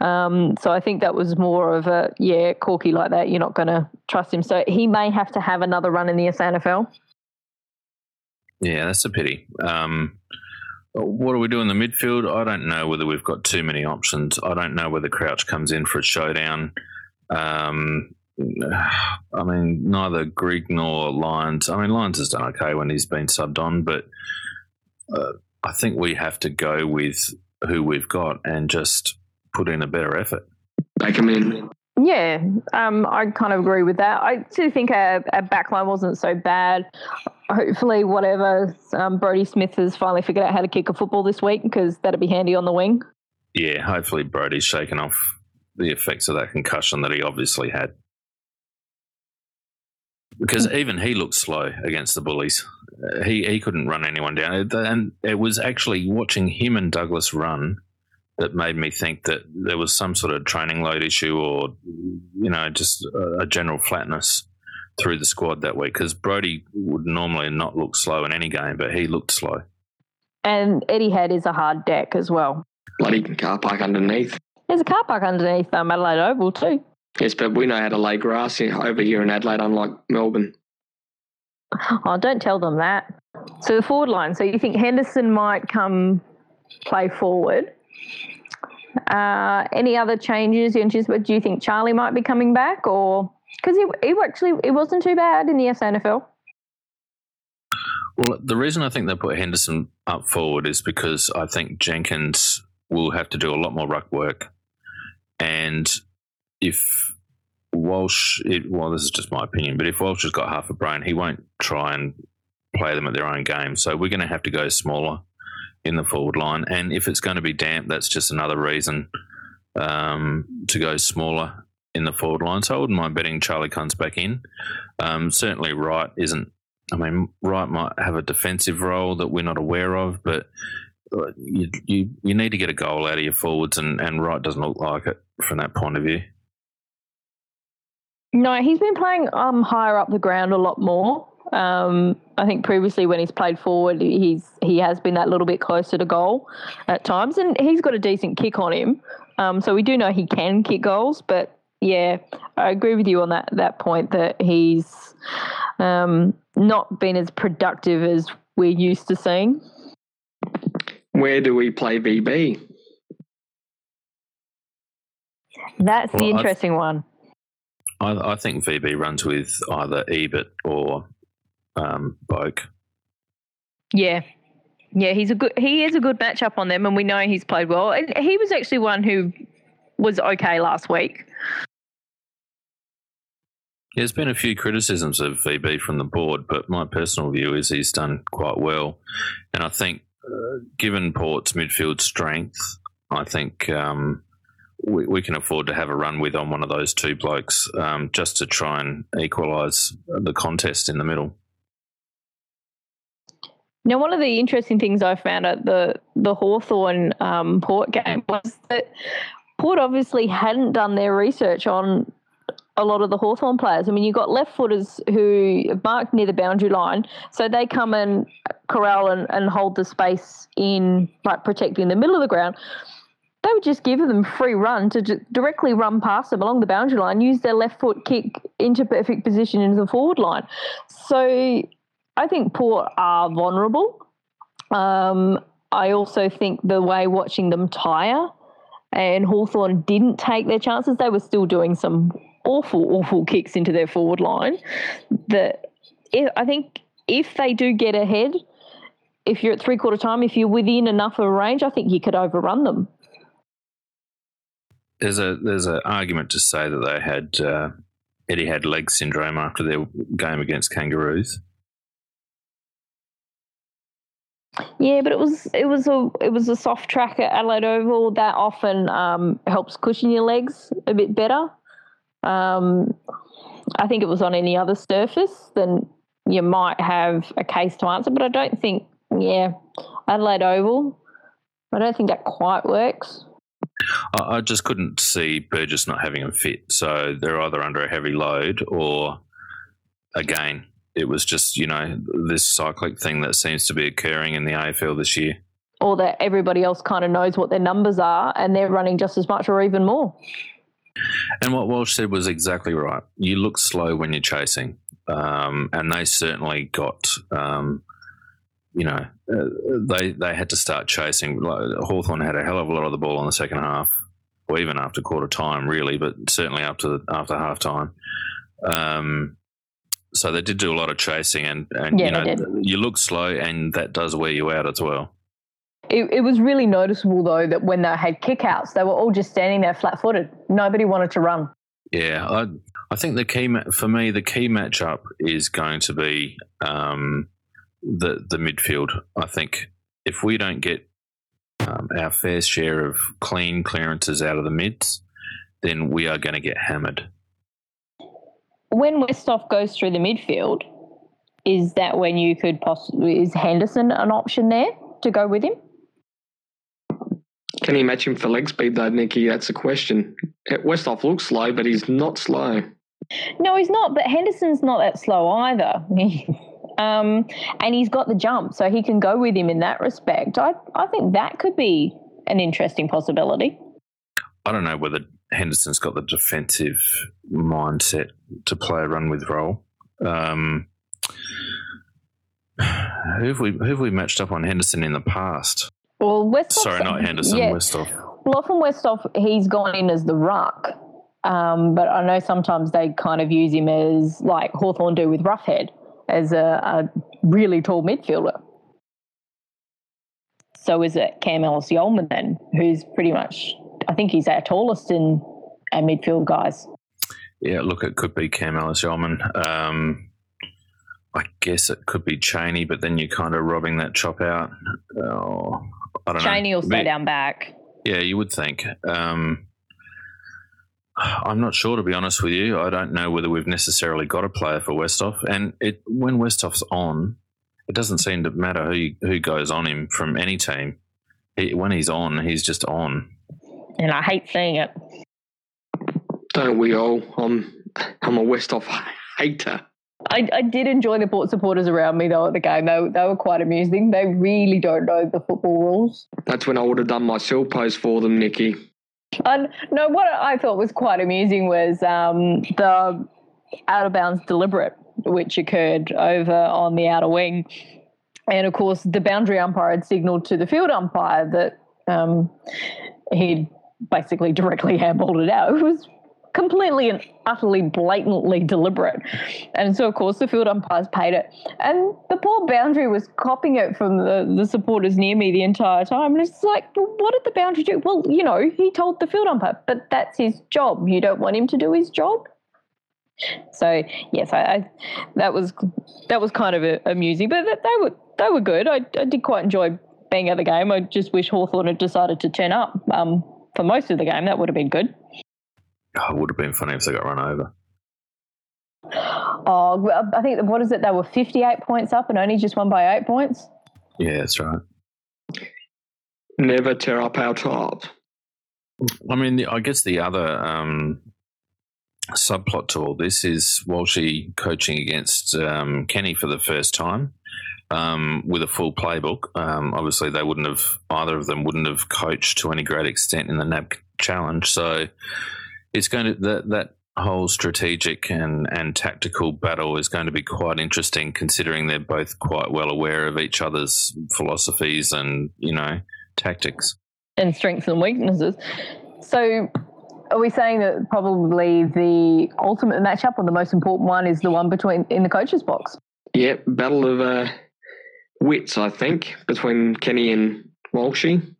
Um, so I think that was more of a yeah, corky like that. You're not going to trust him. So he may have to have another run in the SANFL.
Yeah, that's a pity. Um, what do we do in the midfield? I don't know whether we've got too many options. I don't know whether Crouch comes in for a showdown. Um, I mean, neither Grigg nor Lyons. I mean, Lyons has done okay when he's been subbed on, but uh, I think we have to go with who we've got and just put in a better effort.
Back him in.
Yeah, um, I kind of agree with that. I do think our, our backline wasn't so bad. Hopefully, whatever um, Brodie Smith has finally figured out how to kick a football this week because that'd be handy on the wing.
Yeah, hopefully Brodie's shaken off the effects of that concussion that he obviously had. Because even he looked slow against the Bullies. Uh, he he couldn't run anyone down, and it was actually watching him and Douglas run that made me think that there was some sort of training load issue or you know just a, a general flatness through the squad that week because Brodie would normally not look slow in any game, but he looked slow.
And Etihad is a hard deck as well.
Bloody car park underneath.
There's a car park underneath um, Adelaide Oval too.
Yes, but we know how to lay grass over here in Adelaide, unlike Melbourne.
Oh, don't tell them that. So the forward line. So you think Henderson might come play forward? Uh, any other changes? Do you think Charlie might be coming back, or because he, he actually it wasn't too bad in the SANFL?
Well, the reason I think they put Henderson up forward is because I think Jenkins will have to do a lot more ruck work, and if Walsh, it, well, this is just my opinion, but if Walsh has got half a brain, he won't try and play them at their own game. So we're going to have to go smaller in the forward line, and if it's going to be damp, that's just another reason um, to go smaller in the forward line. So I wouldn't mind betting Charlie comes back in. Um, certainly, Wright isn't. I mean, Wright might have a defensive role that we're not aware of, but uh, you you, you need to get a goal out of your forwards, and, and Wright doesn't look like it from that point of view.
No, he's been playing um, higher up the ground a lot more. Um, I think previously when he's played forward, he's he has been that little bit closer to goal at times, and he's got a decent kick on him. Um, so we do know he can kick goals, but yeah, I agree with you on that that point that he's um, not been as productive as we're used to seeing.
Where do we play VB?
That's well, the interesting I th- one.
I, I, think VB runs with either Ebert or um, Boak.
Yeah, yeah, he's a good. He is a good matchup on them, and we know he's played well. And he was actually one who was okay last week.
There's been a few criticisms of VB from the board, but my personal view is he's done quite well. And I think, uh, given Port's midfield strength, I think um, we, we, can afford to have a run with on one of those two blokes um, just to try and equalise the contest in the middle.
Now, one of the interesting things I found at the the Hawthorn um, Port game was that Port obviously hadn't done their research on a lot of the Hawthorn players. I mean, you've got left footers who mark near the boundary line, so they come and corral and, and hold the space in, like protecting the middle of the ground. They would just give them free run to directly run past them along the boundary line, use their left foot kick into perfect position into the forward line. So I think Port are vulnerable. Um, I also think the way watching them tire and Hawthorn didn't take their chances, they were still doing some awful, awful kicks into their forward line. That if, I think if they do get ahead, if you're at three quarter time, if you're within enough of a range, I think you could overrun them.
There's a there's an argument to say that they had uh, Etihad leg syndrome after their game against Kangaroos.
Yeah, but it was it was a it was a soft track at Adelaide Oval that often um, helps cushion your legs a bit better. Um, I think it was on any other surface, then you might have a case to answer. But I don't think, yeah, Adelaide Oval, I don't think that quite works.
I just couldn't see Burgess not having a fit. So they're either under a heavy load or, again, it was just, you know, this cyclic thing that seems to be occurring in the AFL this year.
Or that everybody else kind of knows what their numbers are and they're running just as much or even more.
And what Walsh said was exactly right. You look slow when you're chasing, um, and they certainly got. Um, you know, uh, they they had to start chasing. Hawthorn had a hell of a lot of the ball in the second half, or even after quarter time, really, but certainly after after half time. Um, so they did do a lot of chasing, and, and yeah, you know, you look slow, and that does wear you out as well.
It, it was really noticeable though that when they had kickouts, they were all just standing there flat-footed. Nobody wanted to run.
Yeah, I, I think the key for me, the key matchup is going to be um, the the midfield. I think if we don't get um, our fair share of clean clearances out of the mids, then we are going to get hammered.
When Westhoff goes through the midfield, is that when you could possibly is Henderson an option there to go with him?
Can he match him for leg speed though, Nikki? That's a question. Westhoff looks slow, but he's not slow.
No, he's not. But Henderson's not that slow either. um, and he's got the jump, so he can go with him in that respect. I, I think that could be an interesting possibility.
I don't know whether Henderson's got the defensive mindset to play a run with role. Um, who have we who have we matched up on Henderson in the past?
Well, Westhoff.
Sorry, not Henderson. Yeah. Westhoff.
Well, often Westhoff, he's gone in as the ruck, um, but I know sometimes they kind of use him as like Hawthorn do with Roughead, as a, a really tall midfielder. So is it Cam Ellis-Yolmen then, who's pretty much, I think he's our tallest in our midfield guys.
Yeah, look, it could be Cam Ellis-Yolmen. Um, I guess it could be Cheney, but then you're kind of robbing that chop out. Oh, I don't
Cheney
know.
will stay down back.
Yeah, you would think. Um, I'm not sure, to be honest with you. I don't know whether we've necessarily got a player for Westhoff. And it, when Westhoff's on, it doesn't seem to matter who who goes on him from any team. He, when he's on, he's just on.
And I hate seeing it.
Don't we all? I'm I'm a Westhoff hater.
I, I did enjoy the Port supporters around me though at the game. They, they were quite amusing. They really don't know the football rules.
That's when I would have done my seal post for them, Nikki.
And no, what I thought was quite amusing was um, the out of bounds deliberate, which occurred over on the outer wing. And of course, the boundary umpire had signalled to the field umpire that um, he'd basically directly handballed it out. It was completely and utterly blatantly deliberate. And so, of course, the field umpires paid it. And the poor boundary was copying it from the, the supporters near me the entire time. And it's like, well, what did the boundary do? Well, you know, he told the field umpire, but that's his job. You don't want him to do his job. So yes, I, I that was that was kind of a, amusing, but they were they were good. I, I did quite enjoy being at the game. I just wish Hawthorn had decided to turn up um, for most of the game. That would have been good.
Oh, it would have been funny if they got run over.
Oh, I think what is it? They were fifty-eight points up and only just won by eight points.
Yeah, that's right.
Never tear up our top.
I mean, I guess the other um, subplot to all this is Walshy coaching against um, Kenny for the first time um, with a full playbook. Um, obviously, they wouldn't have either of them wouldn't have coached to any great extent in the NAB challenge. So it's going to that that whole strategic and and tactical battle is going to be quite interesting, considering they're both quite well aware of each other's philosophies and you know tactics
and strengths and weaknesses. So. Are we saying that probably the ultimate matchup or the most important one is the one between in the coaches box?
Yep, battle of uh, wits, I think, between Kenny and Walshy.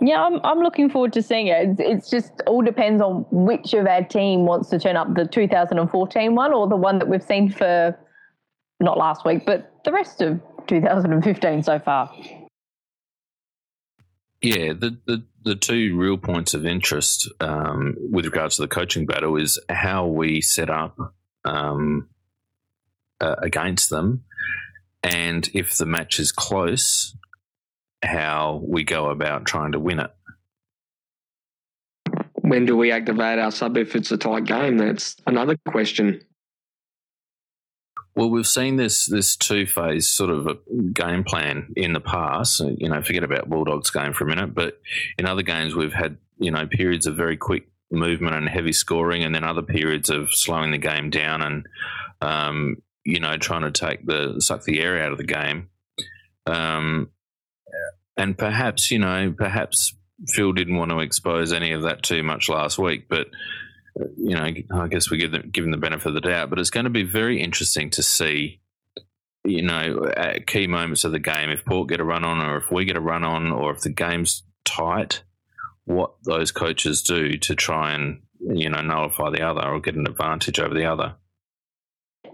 Yeah, I'm, I'm looking forward to seeing it. It's, it's, just all depends on which of our team wants to turn up the 2014 one or the one that we've seen for not last week, but the rest of 2015 so far.
Yeah, the, the, the two real points of interest um, with regards to the coaching battle is how we set up um, uh, against them, and if the match is close, how we go about trying to win it.
When do we activate our sub if it's a tight game? That's another question.
Well, we've seen this this two phase sort of game plan in the past. You know, forget about Bulldogs game for a minute, but in other games we've had you know periods of very quick movement and heavy scoring, and then other periods of slowing the game down and um, you know trying to take the suck the air out of the game. Um, and perhaps you know, perhaps Phil didn't want to expose any of that too much last week, but you know, I guess we give them give them the benefit of the doubt. But it's going to be very interesting to see, you know, at key moments of the game, if Port get a run on, or if we get a run on, or if the game's tight, what those coaches do to try and you know nullify the other or get an advantage over the other.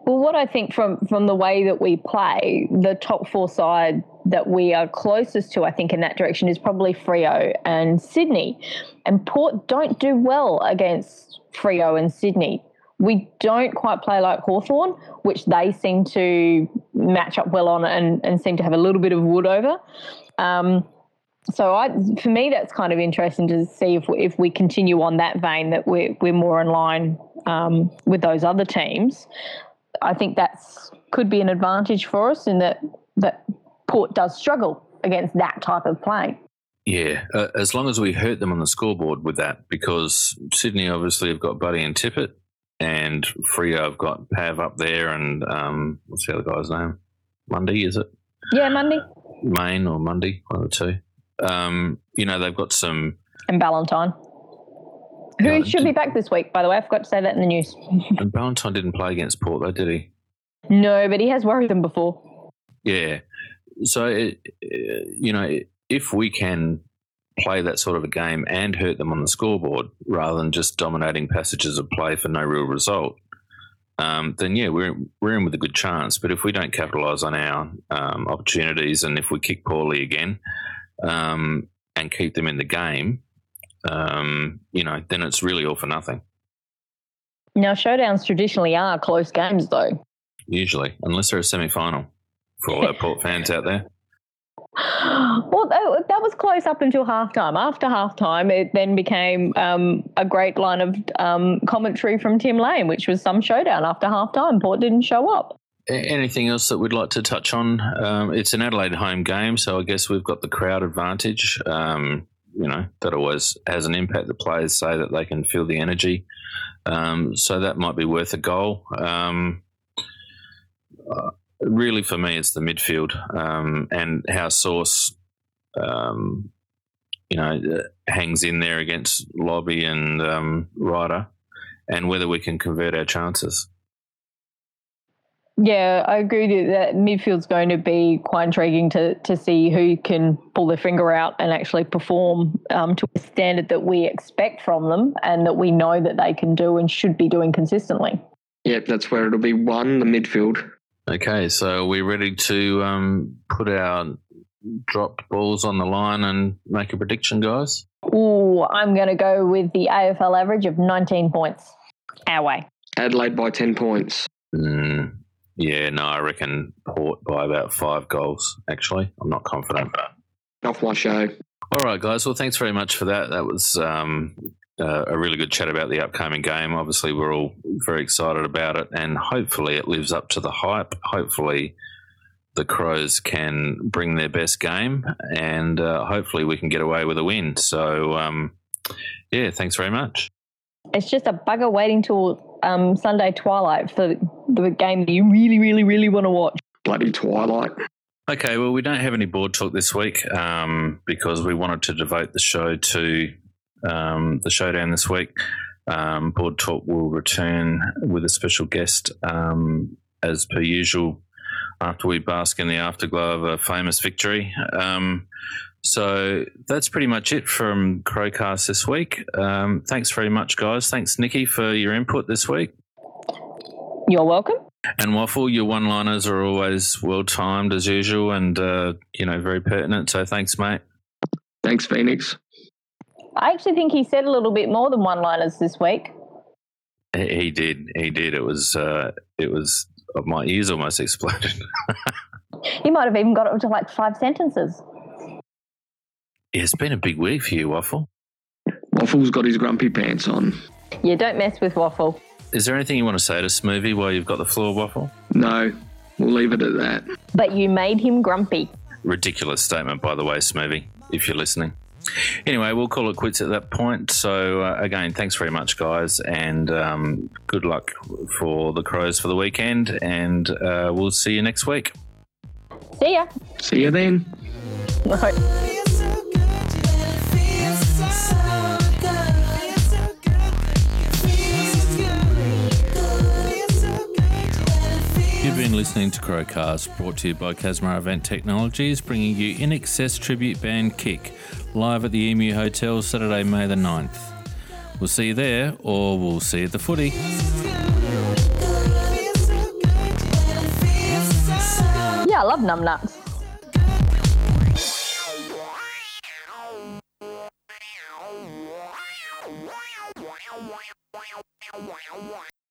Well, what I think from from the way that we play, the top four side that we are closest to, I think, in that direction is probably Freo and Sydney. And Port don't do well against Freo and Sydney. We don't quite play like Hawthorn, which they seem to match up well on and, and seem to have a little bit of wood over. Um, so I, for me, that's kind of interesting to see if we, if we continue on that vein that we're we're more in line um, with those other teams. I think that's could be an advantage for us in that that Port does struggle against that type of play.
Yeah, uh, as long as we hurt them on the scoreboard with that, because Sydney obviously have got Buddy and Tippett, and Freo have got Pav up there, and um, what's the other guy's name? Mundy, is it?
Yeah, Mundy.
Mayne or Mundy, one of the two. Um, you know, they've got some.
And Ballantyne. Who
Yeah,
should be back this week, by the way? I forgot to say that in the news.
And Ballantyne didn't play against Port, though, did he?
No, but he has worried them before.
Yeah. So, it, uh, you know, if we can play that sort of a game and hurt them on the scoreboard rather than just dominating passages of play for no real result, um, then yeah, we're we're in with a good chance. But if we don't capitalise on our um, opportunities and if we kick poorly again um, and keep them in the game, um, you know, then it's really all for nothing.
Now, showdowns traditionally are close games, though.
Usually, unless they're a semi-final for all our Port fans out there.
Well, that, was close up until halftime. After halftime, it then became um, a great line of um, commentary from Tim Lane, which was some showdown after halftime. Port didn't show up.
Anything else that we'd like to touch on? Um, it's an Adelaide home game, so I guess we've got the crowd advantage. Um, you know, that always has an impact. The players say that they can feel the energy. Um, so that might be worth a goal. Um, uh, really, for me, it's the midfield um, and how Sauce, um, you know, uh, hangs in there against Lobby and um, Ryder and whether we can convert our chances.
Yeah, I agree with you that midfield's going to be quite intriguing to to see who can pull their finger out and actually perform um, to a standard that we expect from them and that we know that they can do and should be doing consistently.
Yep, that's where it'll be one, the midfield.
Okay, so are we ready to um, put our dropped balls on the line and make a prediction, guys?
Ooh, I'm going to go with the AFL average of 19 points our way.
Adelaide by 10 points.
Mm, yeah, no, I reckon Port by about five goals, actually. I'm not confident.
Off my show.
All right, guys. Well, thanks very much for that. That was um, uh, a really good chat about the upcoming game. Obviously, we're all very excited about it, and hopefully, it lives up to the hype. Hopefully, the Crows can bring their best game, and uh, hopefully, we can get away with a win. So, um, yeah, thanks very much.
It's just a bugger waiting till um, Sunday twilight for the game that you really, really, really want to watch.
Bloody twilight.
Okay, well, we don't have any board talk this week um, because we wanted to devote the show to um, the showdown this week. Um, board talk will return with a special guest um, as per usual after we bask in the afterglow of a famous victory. Um, so that's pretty much it from Crowcast this week. Um, thanks very much, guys. Thanks, Nikki, for your input this week.
You're welcome.
And Waffle, your one liners are always well timed as usual and, uh, you know, very pertinent. So thanks, mate.
Thanks, Phoenix.
I actually think he said a little bit more than one liners this week.
He he did. He did. It was, uh, it was, my ears almost exploded.
He might have even got it to like five sentences.
Yeah, it's been a big week for you, Waffle.
Waffle's got his grumpy pants on.
Yeah, don't mess with Waffle.
Is there anything you want to say to Smoothie while you've got the floor, Waffle?
No, we'll leave it at that.
But you made him grumpy.
Ridiculous statement, by the way, Smoothie, if you're listening. Anyway, we'll call it quits at that point. So, uh, again, thanks very much, guys, and um, good luck for the Crows for the weekend. And uh, we'll see you next week.
See ya.
See you then.
You've been listening to Crowcast, brought to you by Casmar Event Technologies, bringing you INXS tribute band Kick, live at the Emu Hotel Saturday, May the 9th. We'll see you there, or we'll see you at the footy.
Yeah, I love numbnuts.